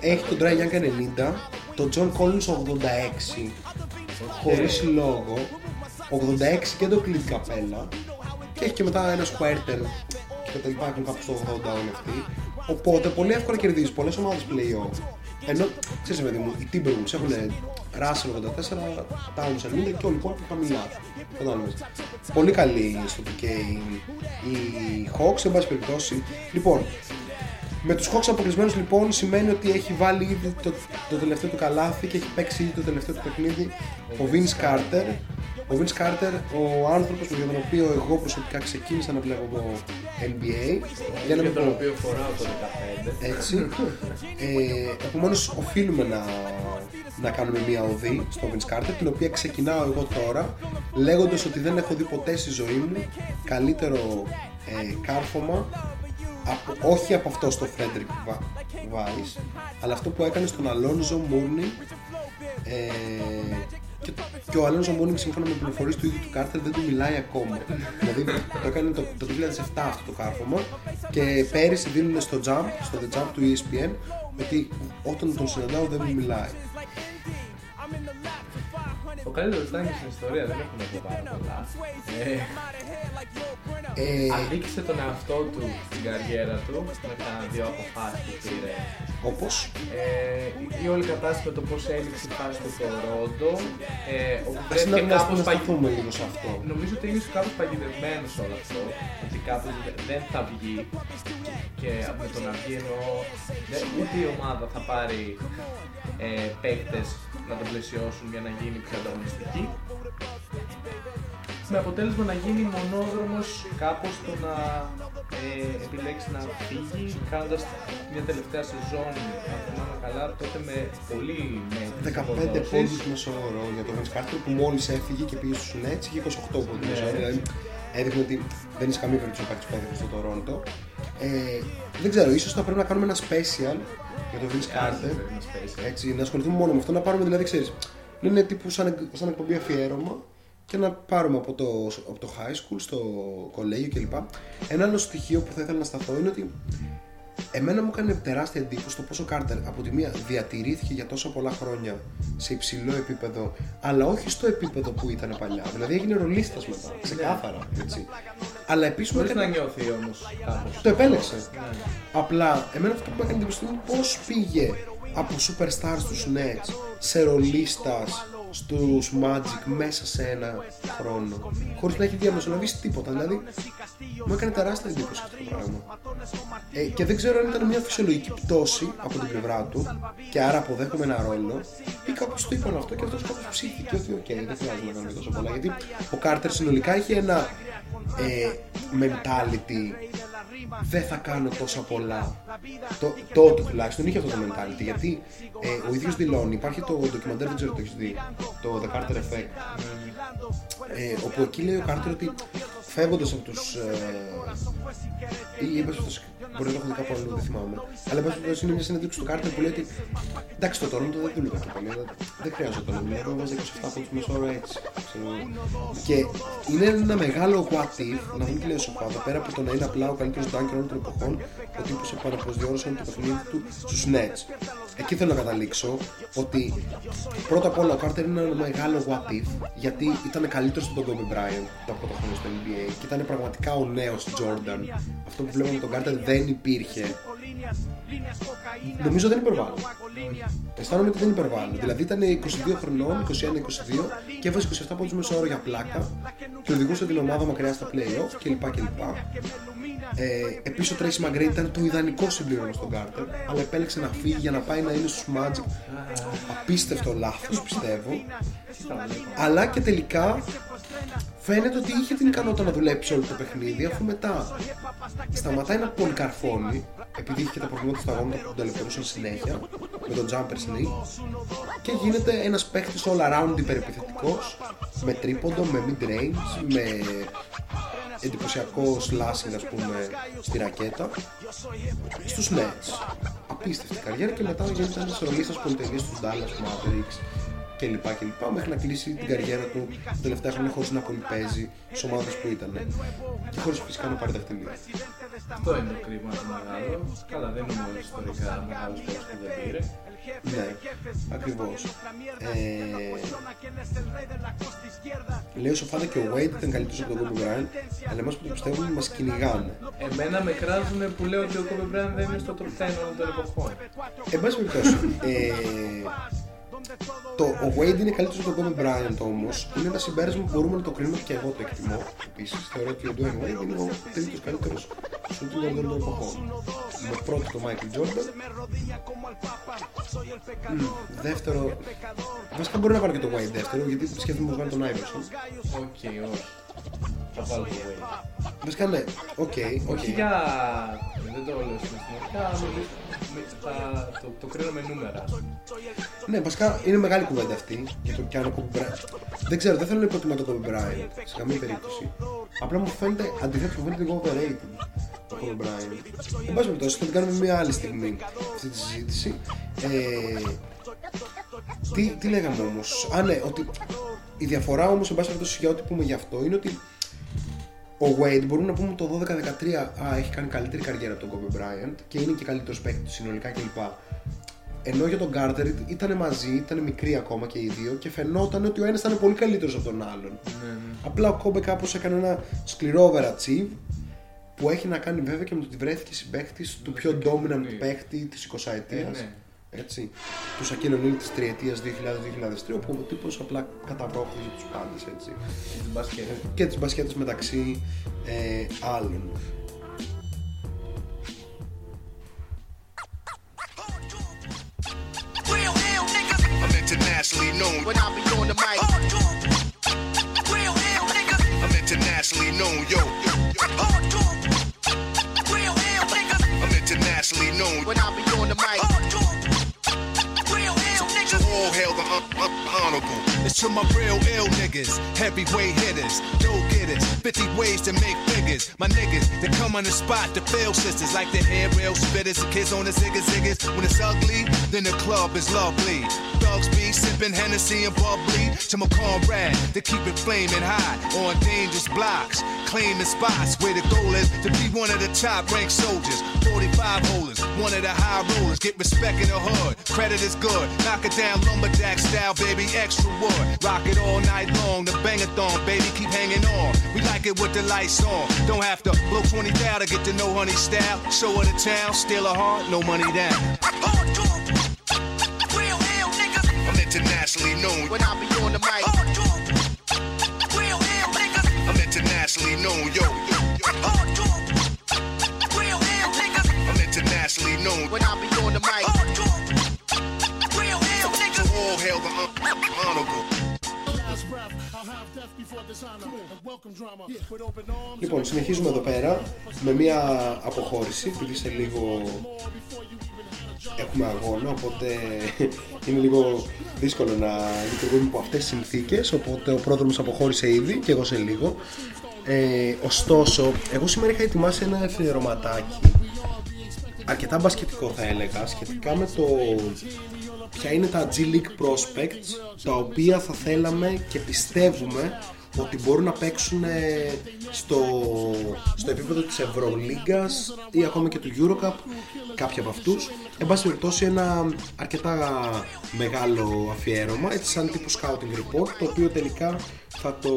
[SPEAKER 6] έχει τον Dry Young 90, τον John Collins 86, χωρίς λόγο, 86 και τον Clint Capella και έχει και μετά ένα Squirtle και τα λοιπά έχουν κάπου στο 80 όλοι αυτοί. Οπότε πολύ εύκολα κερδίζεις πολλές ομάδες play-off. Ενώ, ξέρεις παιδί μου, οι Timberwolves έχουν Russell 84, Towns 90 και όλοι οι υπόλοιποι χαμηλά. Κατάλαβες. Πολύ καλή στο PK οι Hawks, εν πάση περιπτώσει. Λοιπόν, με τους Hawks αποκλεισμένους λοιπόν σημαίνει ότι έχει βάλει ήδη το, το τελευταίο του καλάθι και έχει παίξει ήδη το τελευταίο του παιχνίδι ο Vince Carter. Ο Vince Carter, ο άνθρωπος για τον οποίο εγώ προσωπικά ξεκίνησα να βλέπω το NBA. Για να
[SPEAKER 9] Για
[SPEAKER 6] μην
[SPEAKER 9] τον
[SPEAKER 6] πω
[SPEAKER 9] οποίο φοράω το 15.
[SPEAKER 6] έτσι. Ε, Επομένως, οφείλουμε να, να κάνουμε μια οδή στο Vince Carter, την οποία ξεκινάω εγώ τώρα, λέγοντας ότι δεν έχω δει ποτέ στη ζωή μου καλύτερο ε, κάρφωμα, από, όχι από αυτό στο Frederick Va- Weiss, αλλά αυτό που έκανε στον Alonzo Mourning ε, και, και ο Alonzo Mourning σύμφωνα με πληροφορίες του ίδιου του Carter δεν του μιλάει ακόμα. δηλαδή το έκανε το, το 2007 αυτό το κάρφωμα και πέρυσι δίνουν στο Jump, στο The Jump του E ESPN ότι όταν τον συναντάω δεν μου μιλάει.
[SPEAKER 9] Ο καλύτερος τάγκης στην ιστορία δεν έχουμε πει πάρα πολλά. Ε,
[SPEAKER 6] Ε,
[SPEAKER 9] Αδίκησε τον εαυτό του στην καριέρα του με τα δύο αποφάσεις που πήρε.
[SPEAKER 6] όπως;
[SPEAKER 9] Ε, η όλη κατάσταση με το πώς έληξε η φάση του Τορόντο. Ε, όπου
[SPEAKER 6] Ας
[SPEAKER 9] βρέθηκε
[SPEAKER 6] να, να,
[SPEAKER 9] κάπως
[SPEAKER 6] να
[SPEAKER 9] παγι-
[SPEAKER 6] σταθούμε λίγο σε αυτό.
[SPEAKER 9] Νομίζω ότι είναι κάπως παγιδευμένος σε όλο αυτό. Ότι κάπως δε- δεν θα βγει. Και με το να βγει εννοώ δεν- ούτε η ομάδα θα πάρει ε, παίκτες να τον πλαισιώσουν για να γίνει πιο ανταγωνιστική. Με αποτέλεσμα να γίνει μονόδρομος κάπως το να ε, επιλέξεις να φύγει κάνοντας μια τελευταία σεζόν, αν θυμάμαι καλά, τότε με πολύ μέτρες
[SPEAKER 6] 15
[SPEAKER 9] αποδόσεις.
[SPEAKER 6] πόντους μέσο όρο για τον Vince Carter που μόλις έφυγε και πήγε στους Nets είχε 28 πόντους μέσο
[SPEAKER 9] Ναι.
[SPEAKER 6] όρο. Δηλαδή έδειχνε ότι δεν είσαι καμία περίπτωση να παίξεις πέντε στο Toronto. Ε, δεν ξέρω, ίσως θα πρέπει να κάνουμε ένα special για τον Vince Carter.
[SPEAKER 9] Ένα special.
[SPEAKER 6] Έτσι, να ασχοληθούμε μόνο με αυτό, να πάρουμε δηλαδή, ξέρεις, να είναι τύπου σαν, εκ- σαν εκπομπή αφιέρωμα και να πάρουμε από το, από το high school στο κολέγιο κλπ. Ένα άλλο στοιχείο που θα ήθελα να σταθώ είναι ότι Εμένα μου έκανε τεράστια εντύπωση το πόσο ο Κάρτερ από τη μία διατηρήθηκε για τόσα πολλά χρόνια σε υψηλό επίπεδο, αλλά όχι στο επίπεδο που ήταν παλιά. Δηλαδή έγινε ρολίστας μετά, ξεκάθαρα. Έτσι. Αλλά επίσης μου
[SPEAKER 9] Χωρίς
[SPEAKER 6] έκανε.
[SPEAKER 9] να νιώθει όμως κάπως.
[SPEAKER 6] Το επέλεξε. Απλά, εμένα αυτό που με έκανε εντύπωση είναι πώς πήγε από superstar στους Nets σε ρολίστας στους Magic μέσα σε ένα χρόνο. Χωρίς να έχει διαμεσολαβήσει τίποτα. Δηλαδή, μου έκανε τεράστια εντύπωση αυτό το πράγμα. Ε, και δεν ξέρω αν ήταν μια φυσιολογική πτώση από την πλευρά του και άρα αποδέχομαι ένα ρόλο ή κάπως το είπαν αυτό και αυτός κάπως ψήθηκε ότι οκ, δεν χρειάζεται να κάνουμε τόσο πολλά γιατί ο Κάρτερ συνολικά είχε ένα ε, mentality δεν θα κάνω τόσα πολλά. Το, τότε τουλάχιστον είχε αυτό το mentality γιατί ε, ο ίδιος δηλώνει, υπάρχει το ντοκιμαντέρ, δεν ξέρω αν το έχεις δει, το The Carter Effect, ε, όπου εκεί λέει ο Κάρτερ ότι φεύγοντας από τους ε, ή είπες αυτός, μπορεί να το έχω δει κάπου αλλού, δεν θυμάμαι. Αλλά εν πάση περιπτώσει είναι μια συνέντευξη του Κάρτερ που λέει ότι εντάξει το Toronto δεν δούλευε και πολύ, αλλά δεν χρειάζεται να μιλάω, εγώ βάζα 27 από τους μέσο όρο έτσι. ξέρω. Και είναι ένα μεγάλο what if, να δούμε τι λέει ο Σοφάδα, πέρα από το να είναι απλά ο καλύτερος dunker όλων των εποχών, ο τύπος επαναπροσδιορίσαν το παιχνίδι του στους Nets. Εκεί θέλω να καταλήξω ότι πρώτα απ' όλα ο Κάρτερ είναι ένα μεγάλο what if, γιατί ήταν καλύτερος από τον Kobe Bryant τα πρώτα χρόνια στο NBA και ήταν πραγματικά ο νέος Jordan. Αυτό που βλέπουμε τον Κάρτερ δεν υπήρχε. Νομίζω δεν υπερβάλλω. Αισθάνομαι ότι δεν υπερβάλλω. Δηλαδή ήταν 22 χρονών, 21-22 και έβαζε 27 από του μέσο όρο για πλάκα και οδηγούσε την ομάδα μακριά στα playoff κλπ. κλπ. Ε, Επίσης ο Tracy McGrady ήταν το ιδανικό συμπλήρωμα στον Κάρτερ, αλλά επέλεξε να φύγει για να πάει να είναι στους Magic. Απίστευτο λάθος πιστεύω. Αλλά και τελικά φαίνεται ότι είχε την ικανότητα να δουλέψει όλο το παιχνίδι, αφού μετά σταματάει να πολυκαρφώνει, επειδή είχε και τα προβλήματα στα αγώνα που τον ταλαιπωρούσαν συνέχεια, με τον jumper sneak, και γίνεται ένας παίχτη all around υπερεπιθετικός, με τρίποντο, με mid range, με εντυπωσιακό slashing ας πούμε στη ρακέτα στους Nets. Απίστευτη καριέρα και μετά γίνεται ένας ρολίστας πολυτελείας στους Dallas Mavericks και λοιπά και λοιπά μέχρι να κλείσει την καριέρα του τα τελευταία χρόνια χωρίς να πολύ παίζει στις ομάδες που ήταν και χωρίς φυσικά να πάρει δαχτυλία
[SPEAKER 9] Αυτό είναι το κρίμα το μεγάλο. Καλά, δεν είναι μόνο ιστορικά μεγάλος παίκτης που δεν πήρε.
[SPEAKER 6] ναι, ακριβώς ε, λέει ο Σοφάδα και ο Wade ήταν καλύτερος από τον Kobe Bryant αλλά εμάς που το πιστεύουμε μας κυνηγάνε
[SPEAKER 9] Εμένα με κράζουν που λέω ότι ο Kobe Bryant δεν είναι στο top 10 όλων των εποχών.
[SPEAKER 6] Εν πάση περιπτώσει, ε, το, ο Wade είναι καλύτερος από τον Kobe Bryant όμως. Είναι ένα συμπέρασμα που μπορούμε να το κρίνουμε και εγώ το εκτιμώ. Επίσης, θεωρώ ότι ο Dwayne Wade είναι ο τρίτος καλύτερος shooting guard όλων των εποχών. Με πρώτο το Michael Jordan. Μμ, δεύτερο. Βασικά μπορεί να πάρω και το Wade δεύτερο, γιατί σκέφτομαι να βγάλω τον Iverson.
[SPEAKER 9] OK, όχι. Θα βάλω το Wade.
[SPEAKER 6] Βασικά ναι, OK, OK.
[SPEAKER 9] Όχι για. Δεν το λέω συναισθηματικά, αλλά με- θα το, το κρίνω με νούμερα.
[SPEAKER 6] Ναι, βασικά είναι μεγάλη κουβέντα αυτή για το κι αν ο Kobe Bryant. Δεν ξέρω, δεν θέλω να υποτιμώ τον Kobe Bryant σε καμία περίπτωση. Απλά μου φαίνεται αντιθέτως μου φαίνεται λίγο overrated ο Kobe Bryant. Εν πάση περιπτώσει, θα την κάνουμε μια άλλη στιγμή αυτή τη συζήτηση. Ε, τι, τι λέγαμε όμως; Α, ναι, ότι η διαφορά όμως, εν πάση περιπτώσει, για ό,τι πούμε γι' αυτό είναι ότι ο Wade μπορούμε να πούμε το 12-13 α, έχει κάνει καλύτερη καριέρα από τον Kobe Bryant και είναι και καλύτερος παίκτης συνολικά κλπ. Ενώ για τον Carter ήταν μαζί, ήταν μικροί ακόμα και οι δύο και φαινόταν ότι ο ένας ήταν πολύ καλύτερος από τον άλλον. Απλά ο Kobe κάπως έκανε ένα σκληρό overachieve που έχει να κάνει βέβαια και με το ότι βρέθηκε συμπαίχτη του πιο dominant παίχτη της 20 ετία.
[SPEAKER 9] Ε, ναι
[SPEAKER 6] έτσι, τους Σακύλο Νίλ της τριετίας 2000-2003, όπου ο τύπος απλά καταπρόχθησε τους πάντες. Και
[SPEAKER 9] τις μπασκέτες.
[SPEAKER 6] Και τις μπασκέτες μεταξύ άλλων.
[SPEAKER 10] All hail the un- un- honorable.
[SPEAKER 11] It's to my real ill niggas, heavyweight hitters, go getters, 50 ways to make figures. My niggas, they come on the spot to fail sisters like the hair rail spitters and kids on the ziggas ziggas. When it's ugly, then the club is lovely. Thugs be sipping Hennessy and bubbly to my comrade to keep it flaming hot on dangerous blocks, claiming spots where the goal is to be one of the top ranked soldiers. 45 holders, one of the high rollers. Get respect in the hood. Credit is good. Knock it down lumberjack style, baby. Extra wood. Rock it all night long. The bangathon, baby. Keep hanging on. We like it with the lights on. Don't have to blow 20 down to get to know honey style. Show her the town. Steal a heart. No money down.
[SPEAKER 10] I'm internationally known.
[SPEAKER 2] When I be on the mic.
[SPEAKER 10] I'm internationally known, yo. Internationally known.
[SPEAKER 2] When I be on the mic.
[SPEAKER 10] So all hail the hon- honorable.
[SPEAKER 6] Λοιπόν, συνεχίζουμε εδώ πέρα με μια αποχώρηση, επειδή σε λίγο έχουμε αγώνα, οπότε είναι λίγο δύσκολο να λειτουργούμε από αυτές τις συνθήκες, οπότε ο πρόδρομος αποχώρησε ήδη και εγώ σε λίγο. Ε, ωστόσο, εγώ σήμερα είχα ετοιμάσει ένα αφιερωματάκι αρκετά μπασκετικό θα έλεγα σχετικά με το ποια είναι τα G League Prospects τα οποία θα θέλαμε και πιστεύουμε ότι μπορούν να παίξουν ε, στο, στο επίπεδο της Ευρωλίγκας ή ακόμα και του Eurocup κάποιοι από αυτούς. Εν πάση περιπτώσει ένα αρκετά μεγάλο αφιέρωμα έτσι σαν τύπου scouting report το οποίο τελικά θα το,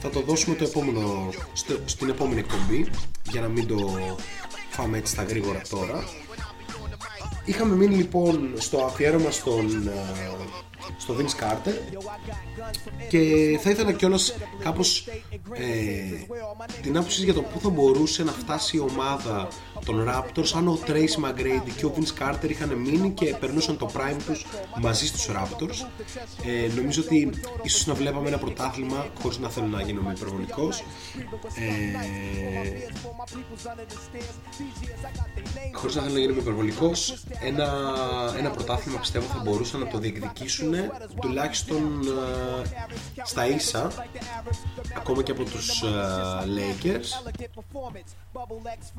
[SPEAKER 6] θα το δώσουμε το επόμενο, στο, στην επόμενη εκπομπή για να μην το φάμε έτσι στα γρήγορα τώρα. Είχαμε μείνει λοιπόν στο αφιέρωμα στον, ε, στο Vince Carter. Και θα ήθελα κιόλας κάπως ε, την άποψη για το πού θα μπορούσε να φτάσει η ομάδα των Raptors αν ο Tracy McGrady και ο Vince Carter είχαν μείνει και περνούσαν το prime τους μαζί στους Raptors. Ε, νομίζω ότι ίσως να βλέπαμε ένα πρωτάθλημα χωρίς να θέλω να γίνομαι υπερβολικός. Ε, χωρίς να θέλω να γίνομαι υπερβολικός ένα, ένα πρωτάθλημα πιστεύω θα μπορούσαν να το διεκδικήσουν τουλάχιστον ε, στα ίσα ακόμα και από τους ε, Lakers.
[SPEAKER 3] Bubble X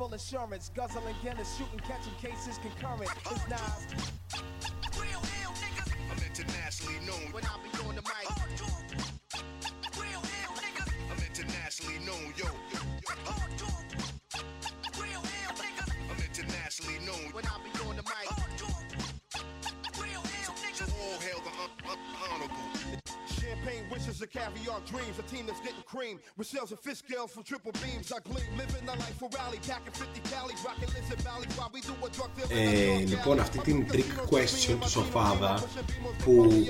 [SPEAKER 3] Champagne wishes and caviar dreams. A team that's getting cream. With shells and fish scales from triple beams. I gleam. Living the life for rally. Packing 50 calories. Rocking lizard valleys while we do a drug deal.
[SPEAKER 6] ε, λοιπόν αυτή την trick question του Σοφάδα που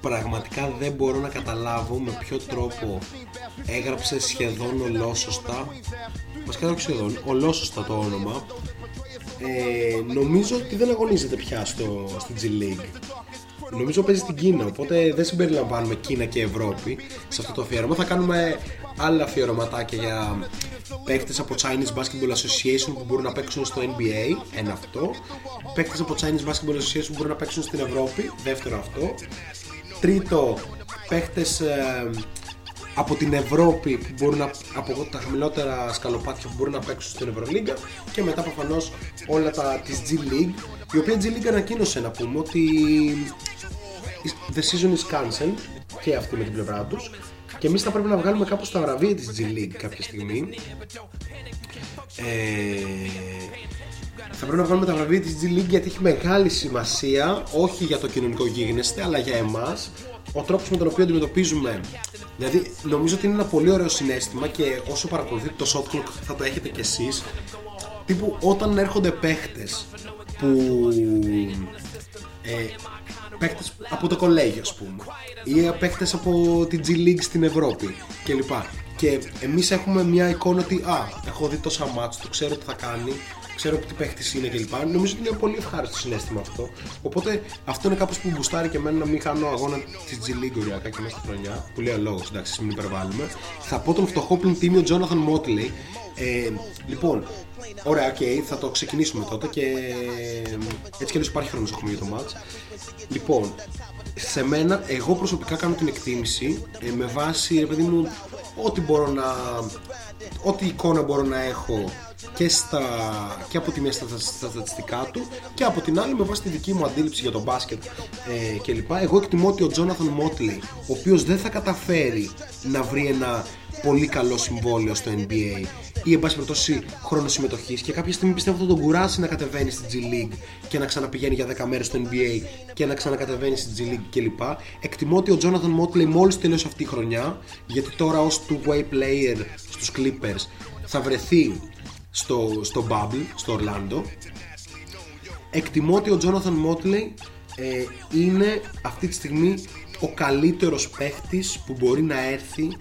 [SPEAKER 6] πραγματικά δεν μπορώ να καταλάβω με ποιο τρόπο έγραψε σχεδόν ολόσωστα βασικά όχι σχεδόν, ολόσωστα το όνομα ε, νομίζω ότι δεν αγωνίζεται πια στο, στην G League Νομίζω παίζει στην Κίνα, οπότε δεν συμπεριλαμβάνουμε Κίνα και Ευρώπη σε αυτό το αφιέρωμα. Θα κάνουμε άλλα αφιερωματάκια για παίκτες από Chinese Basketball Association που μπορούν να παίξουν στο NBA, ένα αυτό. Παίκτες από Chinese Basketball Association που μπορούν να παίξουν στην Ευρώπη, δεύτερο αυτό. Τρίτο, παίκτες ε, από την Ευρώπη που μπορούν να, από τα χαμηλότερα σκαλοπάτια που μπορούν να παίξουν στην Ευρωλίγκα και μετά προφανώς όλα τα της G League η οποία G League ανακοίνωσε να πούμε ότι the season is cancelled και αυτή με την πλευρά τους και εμείς θα πρέπει να βγάλουμε κάπως τα βραβεία της G League κάποια στιγμή. Ε, θα πρέπει να βγάλουμε τα βραβεία της G League γιατί έχει μεγάλη σημασία όχι για το κοινωνικό γίγνεσθε αλλά για εμάς ο τρόπος με τον οποίο αντιμετωπίζουμε. Δηλαδή νομίζω ότι είναι ένα πολύ ωραίο συνέστημα και όσο παρακολουθείτε το shot clock θα το έχετε κι εσείς τύπου όταν έρχονται παίχτες που ε, παίχτες από το κολέγιο ας πούμε ή παίχτες από την G League στην Ευρώπη κλπ. Και εμείς έχουμε μια εικόνα ότι α, έχω δει τόσα μάτς, το ξέρω τι θα κάνει ξέρω τι παίχτης είναι κλπ. Νομίζω ότι είναι πολύ ευχάριστο συνέστημα αυτό. Οπότε αυτό είναι κάπως που μπουστάρει και εμένα να μην χάνω αγώνα της G League οριακά και μέσα στη χρονιά. Που λέει ο λόγο, εντάξει, μην υπερβάλλουμε. Θα πω τον φτωχό πλην τίμιο Jonathan Motley. Ε, λοιπόν, ωραία, OK, okay, θα το ξεκινήσουμε τότε και έτσι κι αλλιώς υπάρχει χρόνος έχουμε για το match. Λοιπόν, σε μένα, εγώ προσωπικά κάνω την εκτίμηση ε, με βάση, ρε παιδί μου, ό,τι μπορώ να. Ό,τι εικόνα μπορώ να έχω και, στα, και από τη μία στα, στα στατιστικά του και από την άλλη με βάση τη δική μου αντίληψη για τον μπάσκετ ε, κλπ. Εγώ εκτιμώ ότι ο Τζόναθαν Μότλι, ο οποίος δεν θα καταφέρει να βρει ένα πολύ καλό συμβόλαιο στο NBA ή εν πάση περιπτώσει χρόνο συμμετοχής και κάποια στιγμή πιστεύω θα τον κουράσει να κατεβαίνει στη G League και να ξαναπηγαίνει για 10 μέρες στο NBA και να ξανακατεβαίνει στη G League κλπ. Εκτιμώ ότι ο Jonathan Motley μόλις τελείωσε αυτή η χρονιά, γιατί τώρα ως two-way player στους Clippers θα βρεθεί στο, στο Bubble, στο Ορλάντο. Εκτιμώ ότι ο Jonathan Motley ε, είναι αυτή τη στιγμή ο καλύτερος παίχτης που μπορεί να έρθει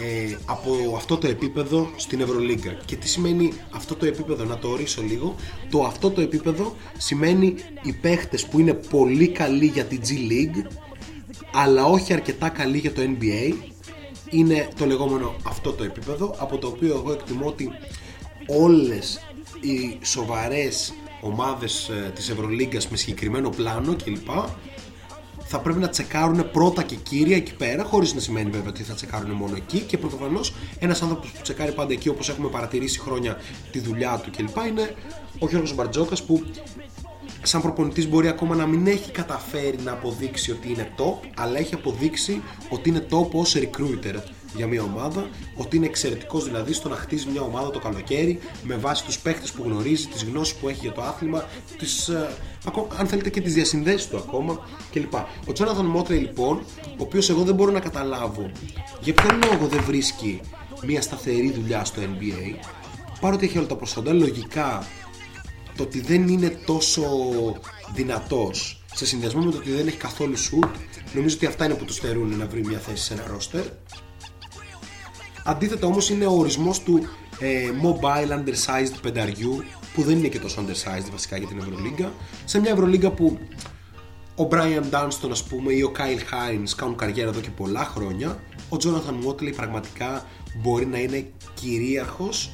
[SPEAKER 6] ε, από αυτό το επίπεδο στην Ευρωλίγκα. Και τι σημαίνει αυτό το επίπεδο, να το ορίσω λίγο. Το αυτό το επίπεδο σημαίνει οι παίχτες που είναι πολύ καλοί για τη G League αλλά όχι αρκετά καλοί για το NBA είναι το λεγόμενο αυτό το επίπεδο από το οποίο εγώ εκτιμώ ότι όλες οι σοβαρές ομάδες ε, της Ευρωλίγκας με συγκεκριμένο πλάνο κλπ θα πρέπει να τσεκάρουν πρώτα και κύρια εκεί πέρα, χωρίς να σημαίνει βέβαια ότι θα τσεκάρουν μόνο εκεί. Και πρωτοφανώ ένας άνθρωπος που τσεκάρει πάντα εκεί, όπως έχουμε παρατηρήσει χρόνια τη δουλειά του κλπ., είναι ο Γιώργος Μπαρτζόκας που σαν προπονητής μπορεί ακόμα να μην έχει καταφέρει να αποδείξει ότι είναι top αλλά έχει αποδείξει ότι είναι top ως recruiter για μια ομάδα ότι είναι εξαιρετικός δηλαδή στο να χτίζει μια ομάδα το καλοκαίρι με βάση τους παίχτες που γνωρίζει, τις γνώσεις που έχει για το άθλημα τις, ε, ακό- αν θέλετε και τις διασυνδέσεις του ακόμα κλπ. Ο Τζόναθαν Μότρεϊ λοιπόν ο οποίος εγώ δεν μπορώ να καταλάβω για ποιο λόγο δεν βρίσκει μια σταθερή δουλειά στο NBA παρότι έχει όλα τα προσόντα λογικά το ότι δεν είναι τόσο δυνατός σε συνδυασμό με το ότι δεν έχει καθόλου shoot νομίζω ότι αυτά είναι που τους στερούν να βρει μια θέση σε ένα roster αντίθετα όμως είναι ο ορισμός του ε, mobile undersized πενταριού που δεν είναι και τόσο undersized βασικά για την Ευρωλίγκα. Σε μια Ευρωλίγκα που ο Brian Dunston ας πούμε ή ο Kyle Hines κάνουν καριέρα εδώ και πολλά χρόνια ο Jonathan Motley πραγματικά μπορεί να είναι κυρίαρχος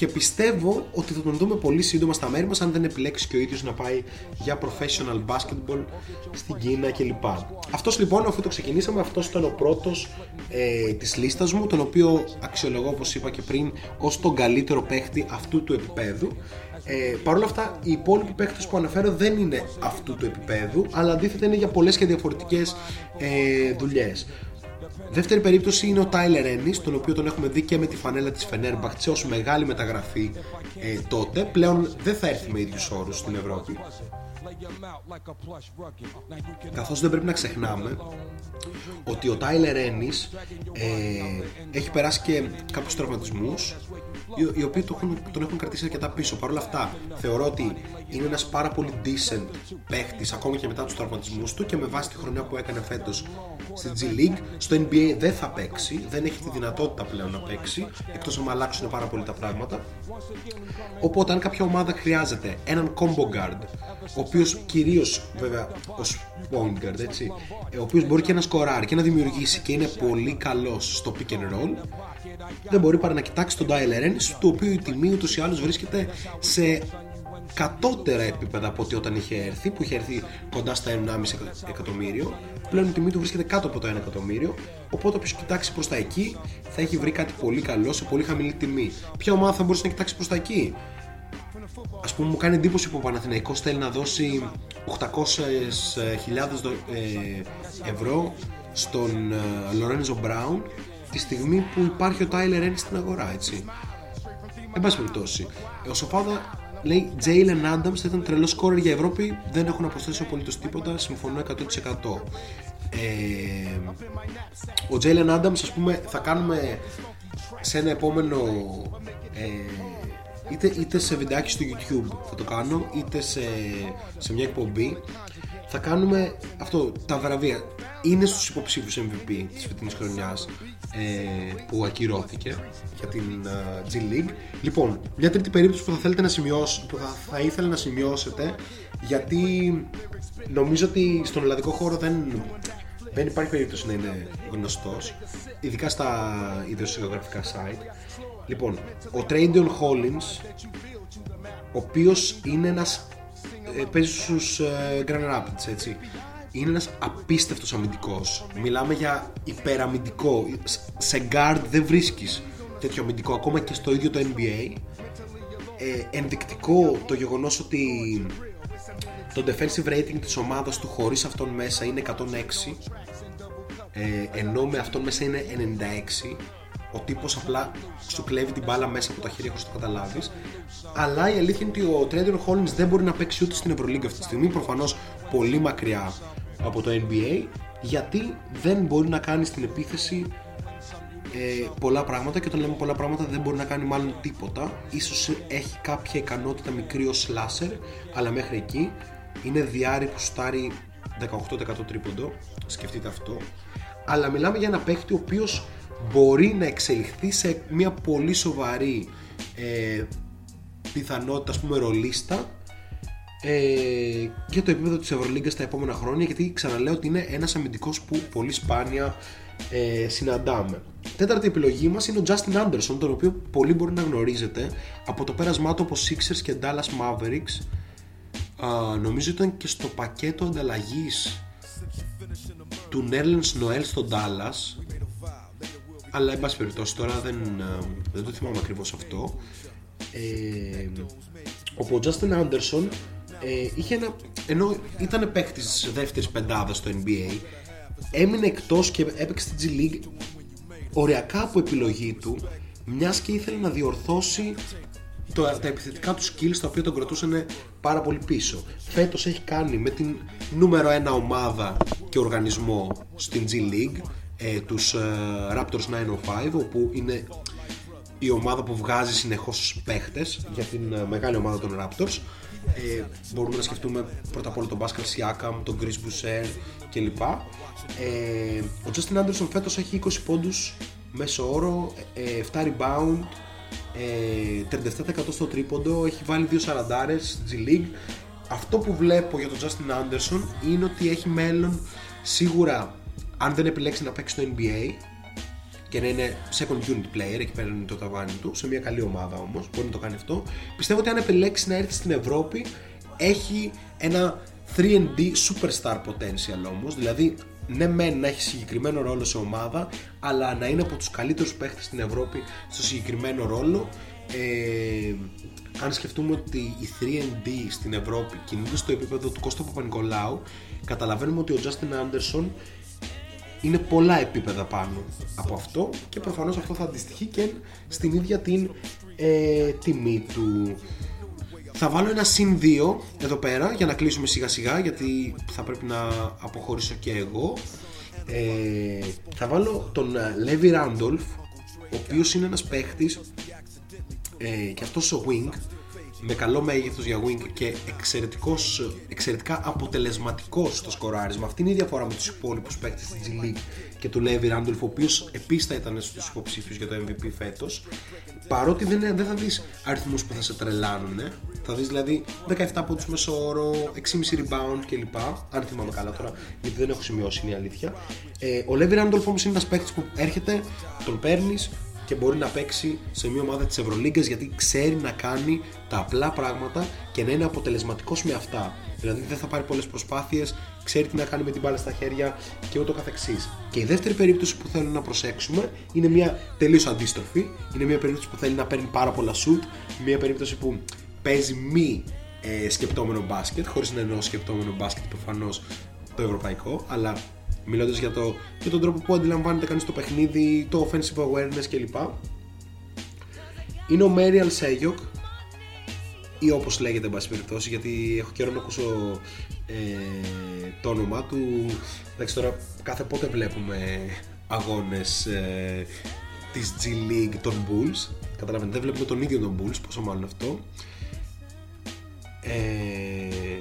[SPEAKER 6] και πιστεύω ότι θα τον δούμε πολύ σύντομα στα μέρη μας αν δεν επιλέξει και ο ίδιος να πάει για professional basketball στην Κίνα κλπ. Αυτός λοιπόν αφού το ξεκινήσαμε αυτός ήταν ο πρώτος ε, της λίστας μου τον οποίο αξιολογώ όπως είπα και πριν ως τον καλύτερο παίχτη αυτού του επίπεδου ε, Παρ' όλα αυτά, οι υπόλοιποι παίχτες που αναφέρω δεν είναι αυτού του επίπεδου, αλλά αντίθετα είναι για πολλές και διαφορετικές ε, δουλειές. Δεύτερη περίπτωση είναι ο Tyler Ennis, τον οποίο τον έχουμε δει και με τη φανέλα της Fenerbahce ως μεγάλη μεταγραφή ε, τότε. Πλέον δεν θα έρθει με ίδιους όρους στην Ευρώπη. Καθώς δεν πρέπει να ξεχνάμε ότι ο Tyler Ennis ε, έχει περάσει και κάποιους τραυματισμούς οι, οι οποίοι τον έχουν, τον έχουν κρατήσει αρκετά πίσω. Παρ' όλα αυτά θεωρώ ότι είναι ένας πάρα πολύ decent παίχτης ακόμα και μετά τους τραυματισμούς του και με βάση τη χρονιά που έκανε φέτος στη G League στο NBA δεν θα παίξει, δεν έχει τη δυνατότητα πλέον να παίξει εκτός αν αλλάξουν πάρα πολύ τα πράγματα οπότε αν κάποια ομάδα χρειάζεται έναν combo guard ο οποίος κυρίως βέβαια ως point guard έτσι ε, ο οποίος μπορεί και να σκοράρει και να δημιουργήσει και είναι πολύ καλός στο pick and roll δεν μπορεί παρά να κοιτάξει τον Tyler Ennis του οποίου η τιμή ούτως ή άλλως βρίσκεται σε κατώτερα επίπεδα από ότι όταν είχε έρθει, που είχε έρθει κοντά στα 1,5 εκατομμύριο. Πλέον η τιμή του βρίσκεται κάτω από το 1 εκατομμύριο. Οπότε όποιος κοιτάξει προς τα εκεί θα έχει βρει κάτι πολύ καλό σε πολύ χαμηλή τιμή. Ποια ομάδα θα μπορούσε να κοιτάξει προς τα εκεί, Α πούμε, μου κάνει εντύπωση που ο Παναθηναϊκός θέλει να δώσει 800.000 ε, ευρώ στον ε, Λορένζο Μπράουν τη στιγμή που υπάρχει ο Tyler Ennis στην αγορά, έτσι. Εν πάση περιπτώσει, ο Σοφάδα λέει Jalen Adams θα ήταν τρελός σκόρερ για Ευρώπη. Δεν έχω να προσθέσω απολύτως τίποτα. Συμφωνώ 100%. Ε, ο Jalen Adams, ας πούμε, θα κάνουμε σε ένα επόμενο. Ε, είτε, είτε σε βιντεάκι στο YouTube θα το κάνω, είτε σε, σε μια εκπομπή. Θα κάνουμε αυτό, τα βραβεία. Είναι στους υποψήφιους MVP της φετινής χρονιάς ε, που ακυρώθηκε για την ε, G League. Λοιπόν, μια τρίτη περίπτωση που θα θέλετε να σημειώσω, που θα, θα ήθελα να σημειώσετε γιατί νομίζω ότι στον ελλαδικό χώρο δεν, δεν υπάρχει περίπτωση να είναι γνωστός ειδικά στα ιδρυσιογραφικά site. Λοιπόν, ο Tradion Hollins ο οποίος είναι ένας ε, παίζεις στους ε, Grand Rapids έτσι. Είναι ένας απίστευτος αμυντικός. Μιλάμε για υπεραμυντικό. Σε guard δεν βρίσκεις τέτοιο αμυντικό ακόμα και στο ίδιο το NBA ε, ενδεικτικό το γεγονός ότι το defensive rating της ομάδας του χωρίς αυτόν μέσα είναι 106 ε, ενώ με αυτόν μέσα είναι 96 ο τύπος απλά σου κλέβει την μπάλα μέσα από τα χέρια χωρίς να το καταλάβεις. Αλλά η αλήθεια είναι ότι ο Τρέντιον Hollins δεν μπορεί να παίξει ούτε στην Ευρωλίγκα αυτή τη στιγμή. Προφανώς πολύ μακριά από το NBA γιατί δεν μπορεί να κάνει στην επίθεση ε, πολλά πράγματα και όταν λέμε πολλά πράγματα δεν μπορεί να κάνει μάλλον τίποτα. Ίσως έχει κάποια ικανότητα μικρή ως slasher αλλά μέχρι εκεί είναι διάρρη που στάρει 18% τρίποντο σκεφτείτε αυτό. Αλλά μιλάμε για ένα παίχτη ο οποίος μπορεί να εξελιχθεί σε μια πολύ σοβαρή ε, πιθανότητα ας πούμε ρολίστα ε, και το επίπεδο της Ευρωλίγκας τα επόμενα χρόνια γιατί ξαναλέω ότι είναι ένας αμυντικός που πολύ σπάνια ε, συναντάμε. Τέταρτη επιλογή μας είναι ο Justin Anderson τον οποίο πολύ μπορεί να γνωρίζετε από το πέρασμά του από Sixers και Dallas Mavericks Α, νομίζω ήταν και στο πακέτο ανταλλαγής του Nerlens Noel στο Dallas αλλά εν πάση περιπτώσει τώρα δεν, ε, δεν το θυμάμαι ακριβώς αυτό. Ε, όπου ο Justin Anderson ε, είχε ένα, ενώ ήταν παίκτης δεύτερης πεντάδας στο NBA, έμεινε εκτός και έπαιξε στη G League οριακά από επιλογή του, μιας και ήθελε να διορθώσει το, τα επιθετικά του skills τα οποία τον κρατούσαν πάρα πολύ πίσω. Φέτος έχει κάνει με την νούμερο ένα ομάδα και οργανισμό στην G League, ε, τους ε, Raptors 905, όπου είναι η ομάδα που βγάζει συνεχώς παίχτες για την ε, μεγάλη ομάδα των Raptors ε, μπορούμε να σκεφτούμε πρώτα απ' όλα τον Pascal Siakam, τον Chris Boucher κλπ. Ε, ο Justin Anderson φέτος έχει 20 πόντους μέσω όρο, ε, 7 rebound, ε, 37% στο τρίποντο, έχει βάλει 2 σαραντάρες G League. Αυτό που βλέπω για τον Justin Anderson είναι ότι έχει μέλλον σίγουρα αν δεν επιλέξει να παίξει στο NBA και να είναι second unit player, εκεί πέρα είναι το ταβάνι του, σε μια καλή ομάδα όμως, μπορεί να το κάνει αυτό. Πιστεύω ότι αν επιλέξει να έρθει στην Ευρώπη, έχει ένα 3D superstar potential όμως, δηλαδή ναι μεν να έχει συγκεκριμένο ρόλο σε ομάδα, αλλά να είναι από τους καλύτερους παίχτες στην Ευρώπη στο συγκεκριμένο ρόλο. Ε, αν σκεφτούμε ότι οι 3D στην Ευρώπη κινούνται στο επίπεδο του Κώστα Παπα-Νικολάου, καταλαβαίνουμε ότι ο Justin Anderson είναι πολλά επίπεδα πάνω από αυτό και προφανώς αυτό θα αντιστοιχεί και στην ίδια την ε, τιμή του. Θα βάλω ένα συν 2 εδώ πέρα για να κλείσουμε σιγά σιγά γιατί θα πρέπει να αποχωρήσω και εγώ. Ε, θα βάλω τον Levi Randolph ο οποίος είναι ένας παίχτης ε, και αυτός ο Wing με καλό μέγεθος για wing και εξαιρετικός, εξαιρετικά αποτελεσματικός στο σκοράρισμα. Αυτή είναι η διαφορά με τους υπόλοιπους παίκτες της G League και του Levi Randolph, ο οποίος επίσης θα ήταν στους υποψήφιους για το MVP φέτος. Παρότι δεν, δεν θα δεις αριθμούς που θα σε τρελάνουν, θα δεις δηλαδή 17 πόντους μέσω όρο, 6,5 rebound κλπ. Αν θυμάμαι καλά τώρα, γιατί δεν έχω σημειώσει είναι η αλήθεια. Ε, ο Levi Randolph όμως είναι ένας παίκτης που έρχεται, τον παίρνεις, και μπορεί να παίξει σε μια ομάδα της Ευρωλίγκας γιατί ξέρει να κάνει τα απλά πράγματα και να είναι αποτελεσματικός με αυτά. Δηλαδή δεν θα πάρει πολλές προσπάθειες, ξέρει τι να κάνει με την μπάλα στα χέρια και ούτω καθεξής. Και η δεύτερη περίπτωση που θέλω να προσέξουμε είναι μια τελείως αντίστροφη. Είναι μια περίπτωση που θέλει να παίρνει πάρα πολλά shoot, μια περίπτωση που παίζει μη ε, σκεπτόμενο μπάσκετ, χωρίς να εννοώ σκεπτόμενο μπάσκετ προφανώς το ευρωπαϊκό, αλλά μιλώντας για, το, για τον τρόπο που αντιλαμβάνεται κανείς το παιχνίδι, το offensive awareness κλπ. Είναι ο Μέριαλ Σέγιοκ ή όπως λέγεται εν πάση περιπτώσει γιατί έχω καιρό να ακούσω ε, το όνομά του. Εντάξει τώρα κάθε πότε βλέπουμε αγώνες ε, της G League των Bulls. Καταλαβαίνετε δεν βλέπουμε τον ίδιο τον Bulls πόσο μάλλον αυτό. Ε,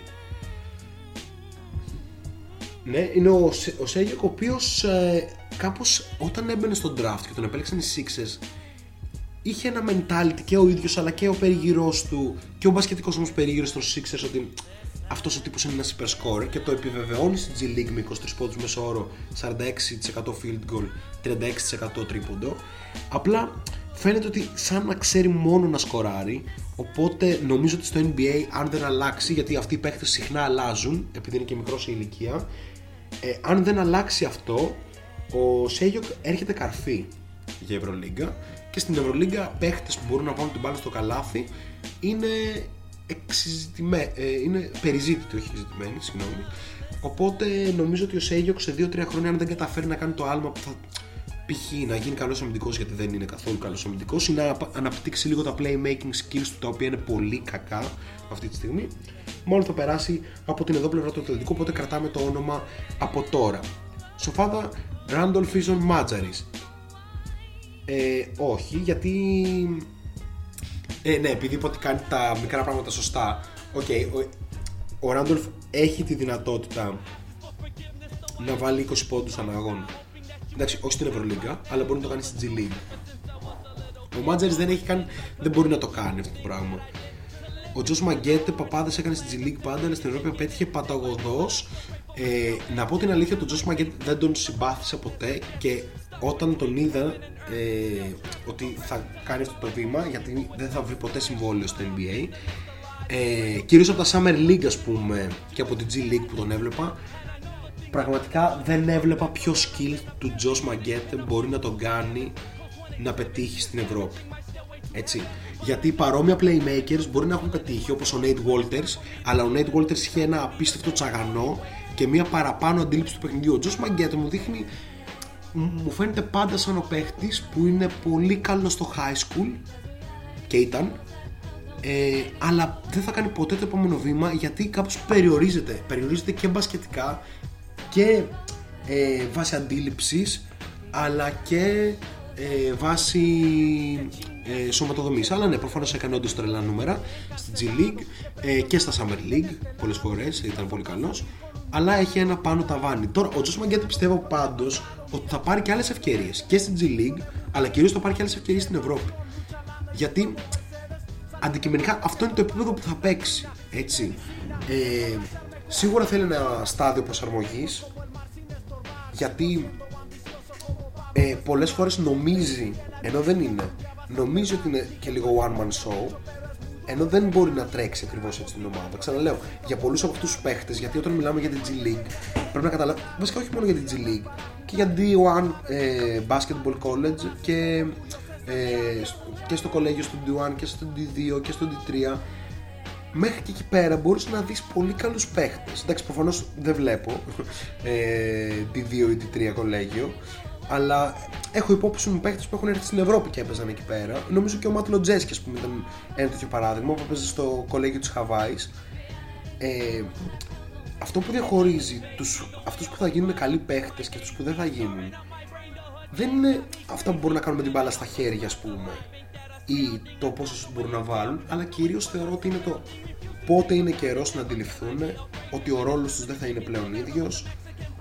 [SPEAKER 6] ναι, είναι ο, Σε- ο Σέγιοκ ο οποίος ε, κάπως όταν έμπαινε στον draft και τον επέλεξαν οι Sixers είχε ένα mentality και ο ίδιος αλλά και ο περιγυρός του και ο μπασκετικός όμως περίγυρος των Sixers ότι αυτός ο τύπος είναι ένας υπερσκόρ και το επιβεβαιώνει στην G League με 23 πόντους μέσω όρο 46% field goal 36% τρίποντο απλά φαίνεται ότι σαν να ξέρει μόνο να σκοράρει οπότε νομίζω ότι στο NBA αν δεν αλλάξει γιατί αυτοί οι παίχτες συχνά αλλάζουν επειδή είναι και μικρός σε ηλικία ε, αν δεν αλλάξει αυτό ο Σέγιοκ έρχεται καρφί για Ευρωλίγκα και στην Ευρωλίγκα παίχτες που μπορούν να βάλουν την μπάλα στο καλάθι είναι, εξεζητημέ, ε, είναι περιζήτητοι, όχι εξεζητημένοι, συγγνώμη. Οπότε νομίζω ότι ο Σέγιοκ σε 2-3 χρόνια αν δεν καταφέρει να κάνει το άλμα που θα π.χ. να γίνει καλός αμυντικός γιατί δεν είναι καθόλου καλός αμυντικός ή να απα- αναπτύξει λίγο τα playmaking skills του τα οποία είναι πολύ κακά αυτή τη στιγμή. Μόνο θα περάσει από την εδώ πλευρά του Ατλαντικού, οπότε κρατάμε το όνομα από τώρα. Σοφάδα Randolph Fison Madjaris. Ε, όχι, γιατί. Ε, ναι, επειδή είπα ότι κάνει τα μικρά πράγματα σωστά. Οκ, ο, ο Ράντολφ έχει τη δυνατότητα να βάλει 20 πόντους ανά αγώνα. Εντάξει, όχι στην Ευρωλίγκα, αλλά μπορεί να το κάνει στην G League. Ο Μάτζερ δεν έχει καν, δεν μπορεί να το κάνει αυτό το πράγμα. Ο Τζος Μαγκέτε παπάδες έκανε στην G League πάντα, αλλά στην Ευρώπη πέτυχε παταγωδός. Ε, να πω την αλήθεια, τον Τζος Μαγκέτε δεν τον συμπάθησα ποτέ και όταν τον είδα ε, ότι θα κάνει αυτό το βήμα, γιατί δεν θα βρει ποτέ συμβόλαιο στο NBA, ε, κυρίως από τα Summer League ας πούμε και από την G League που τον έβλεπα πραγματικά δεν έβλεπα ποιο skill του Josh Maggette μπορεί να τον κάνει να πετύχει στην Ευρώπη έτσι γιατί παρόμοια playmakers μπορεί να έχουν πετύχει όπως ο Nate Walters αλλά ο Nate Walters είχε ένα απίστευτο τσαγανό και μια παραπάνω αντίληψη του παιχνιδιού. Ο Josh Maggette μου δείχνει μου φαίνεται πάντα σαν ο παίχτης που είναι πολύ καλός στο high school και ήταν ε, αλλά δεν θα κάνει ποτέ το επόμενο βήμα γιατί κάπως περιορίζεται. Περιορίζεται και μπασκετικά και ε, βάσει αντίληψης αλλά και ε, βάσει ε, σωματοδομής. Αλλά ναι προφανώς έκανε όντως τρελά νούμερα στη G League ε, και στα Summer League πολλές φορές ήταν πολύ καλός. Αλλά έχει ένα πάνω ταβάνι. Τώρα ο Τζος Μαγκέτη πιστεύω πάντως ότι θα πάρει και άλλες ευκαιρίες και στην G League αλλά κυρίως θα πάρει και άλλες ευκαιρίες στην Ευρώπη. Γιατί αντικειμενικά αυτό είναι το επίπεδο που θα παίξει έτσι. Ε, σίγουρα θέλει ένα στάδιο προσαρμογής γιατί ε, πολλές φορές νομίζει ενώ δεν είναι νομίζει ότι είναι και λίγο one man show ενώ δεν μπορεί να τρέξει ακριβώς έτσι την ομάδα. Ξαναλέω για πολλούς από αυτούς τους παίχτες γιατί όταν μιλάμε για την G League πρέπει να καταλάβουμε βασικά όχι μόνο για την G League και για D1 ε, Basketball College και ε, και στο κολέγιο στο D1 και στο D2 και στο D3 μέχρι και εκεί πέρα μπορείς να δεις πολύ καλούς παίχτες. Εντάξει προφανώς δεν βλέπω ε, D2 ή D3 κολέγιο αλλά έχω υπόψη μου παίχτες που έχουν έρθει στην Ευρώπη και έπαιζαν εκεί πέρα. Νομίζω και ο Μάτλο Τζέσκι ας πούμε ήταν ένα τέτοιο παράδειγμα που έπαιζε στο κολέγιο της Χαβάης. Ε, αυτό που διαχωρίζει τους, αυτούς που θα γίνουν καλοί παίχτες και αυτούς που δεν θα γίνουν δεν είναι αυτά που μπορούν να κάνουν με την μπάλα στα χέρια ας πούμε ή το πόσο σου μπορούν να βάλουν αλλά κυρίως θεωρώ ότι είναι το πότε είναι καιρός να αντιληφθούν ότι ο ρόλος τους δεν θα είναι πλέον ίδιος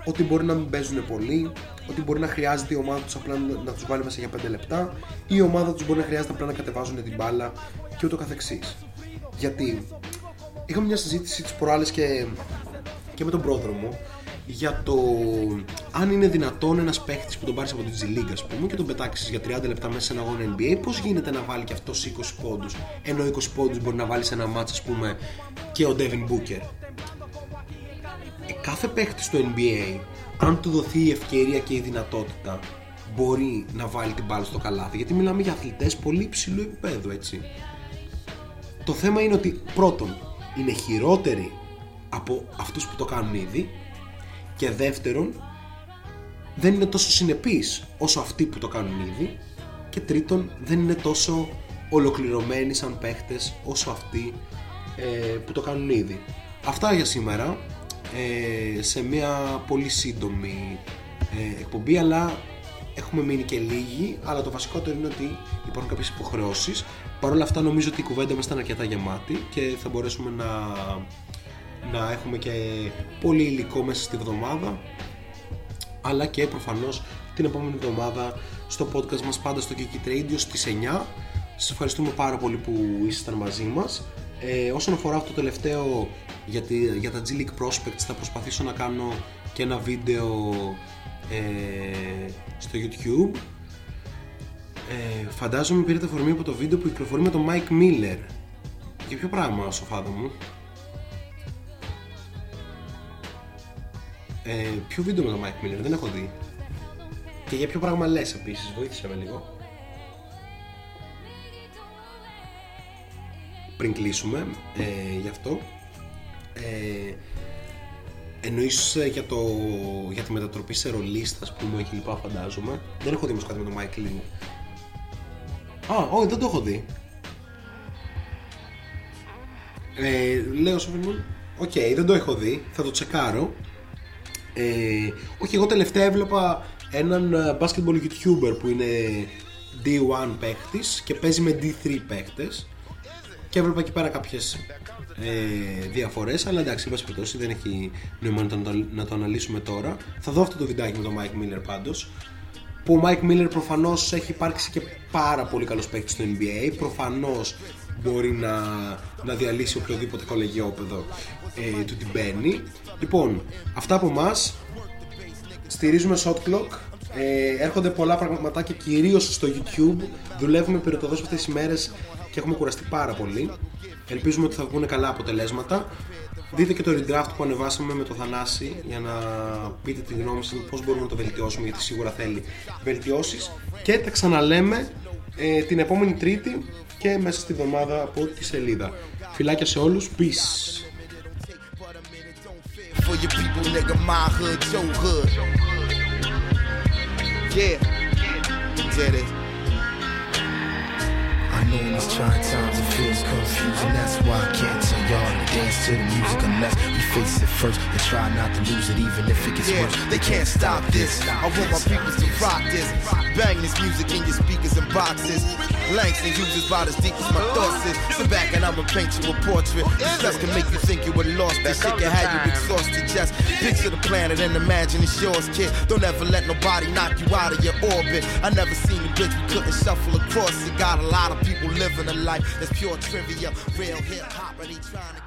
[SPEAKER 6] ότι μπορεί να μην παίζουν πολύ ότι μπορεί να χρειάζεται η ομάδα τους απλά να να τους βάλει μέσα για 5 λεπτά ή η ομάδα τους μπορεί να χρειάζεται απλά να κατεβάζουν την μπάλα και ούτω καθεξής γιατί είχαμε μια συζήτηση τις προάλλες και, και με τον πρόδρο μου για το αν είναι δυνατόν ένας παίχτη που τον πάρεις από την G League, ας πούμε, και τον πετάξεις για 30 λεπτά μέσα σε ένα αγώνα NBA, πώς γίνεται να βάλει και αυτός 20 πόντους, ενώ 20 πόντους μπορεί να βάλεις σε ένα μάτσα, ας πούμε, και ο Devin Booker; Ε, κάθε παίχτης στο NBA, αν του δοθεί η ευκαιρία και η δυνατότητα, μπορεί να βάλει την μπάλα στο καλάθι. Γιατί μιλάμε για αθλητές πολύ υψηλού επίπεδου, έτσι. Το θέμα είναι ότι πρώτον, είναι χειρότεροι από αυτούς που το κάνουν ήδη και δεύτερον δεν είναι τόσο συνεπείς όσο αυτοί που το κάνουν ήδη και τρίτον δεν είναι τόσο ολοκληρωμένοι σαν παίχτες όσο αυτοί ε, που το κάνουν ήδη. Αυτά για σήμερα ε, σε μια πολύ σύντομη ε, εκπομπή αλλά έχουμε μείνει και λίγοι αλλά το βασικότερο είναι ότι υπάρχουν κάποιες υποχρεώσεις. Παρ' όλα αυτά νομίζω ότι η κουβέντα μας ήταν αρκετά γεμάτη και θα μπορέσουμε να, να έχουμε και πολύ υλικό μέσα στη βδομάδα αλλά και προφανώς την επόμενη εβδομάδα στο podcast μας πάντα στο Kiki Radio στις 9 σας ευχαριστούμε πάρα πολύ που ήσασταν μαζί μας. Ε, όσον αφορά αυτό το τελευταίο για, τη, για τα G League Prospects θα προσπαθήσω να κάνω και ένα βίντεο ε, στο YouTube. Ε, φαντάζομαι πήρατε αφορμή από το βίντεο που κυκλοφορεί με τον Mike Miller. Για ποιο πράγμα σοφάδο μου. Ε, ποιο βίντεο με τον Mike Miller δεν έχω δει. Και για ποιο πράγμα λες επίσης βοήθησε με λίγο. Πριν κλείσουμε ε, γι' αυτό ε, Εννοείς ε, για, το, για τη μετατροπή σε ρολίστα, ας πούμε, και λοιπά, φαντάζομαι. Δεν έχω δει όμως κάτι με τον Mike Lee. Α, όχι, δεν το έχω δει. Ε, λέω στο μου, οκ, δεν το έχω δει, θα το τσεκάρω. Ε, όχι, εγώ τελευταία έβλεπα έναν ε, basketball YouTuber που είναι D1 παίχτης και παίζει με D3 παίχτες και έβλεπα εκεί πέρα κάποιες ε, διαφορές αλλά εντάξει, εν πάση περιπτώσει δεν έχει νόημα να το, να το αναλύσουμε τώρα. Θα δω αυτό το βιντεάκι με τον Mike Miller πάντως που ο Mike Miller προφανώς έχει υπάρξει και πάρα πολύ καλός παίκτης στο NBA προφανώς μπορεί να, να διαλύσει οποιοδήποτε κολεγιόπεδο ε, του την μπαίνει λοιπόν, αυτά από εμάς. στηρίζουμε shot clock. Ε, έρχονται πολλά πραγματάκια κυρίως στο YouTube. Δουλεύουμε πυροτοδός αυτές τις μέρες και έχουμε κουραστεί πάρα πολύ. Ελπίζουμε ότι θα βγουν καλά αποτελέσματα. Δείτε και το redraft που ανεβάσαμε με το Θανάση για να πείτε τη γνώμη σας πώς μπορούμε να το βελτιώσουμε γιατί σίγουρα θέλει βελτιώσεις. Και τα ξαναλέμε ε, την επόμενη τρίτη και μέσα στη εβδομάδα από τη σελίδα. Φιλάκια σε όλους, peace.
[SPEAKER 3] For your people, nigga, my hood, your hood. Yeah, did it.
[SPEAKER 12] These trying times it feels confusing. That's why I can't tell y'all dance to the music unless we face it first and try not to lose it, even if it gets
[SPEAKER 3] Yeah,
[SPEAKER 12] worse.
[SPEAKER 3] they can't stop this. I want my people to rock this. Bang this music in your speakers and boxes. Langston uses about as deep as my thoughts is. Sit back and I'ma paint you a portrait. This stress can make you think you were lost. This shit can have you exhausted. Just picture the planet and imagine it's yours, kid. Don't ever let nobody knock you out of your orbit. I never seen a bridge we couldn't shuffle across. It got a lot of people living a life that's pure trivia. Real hip hop, and they trying to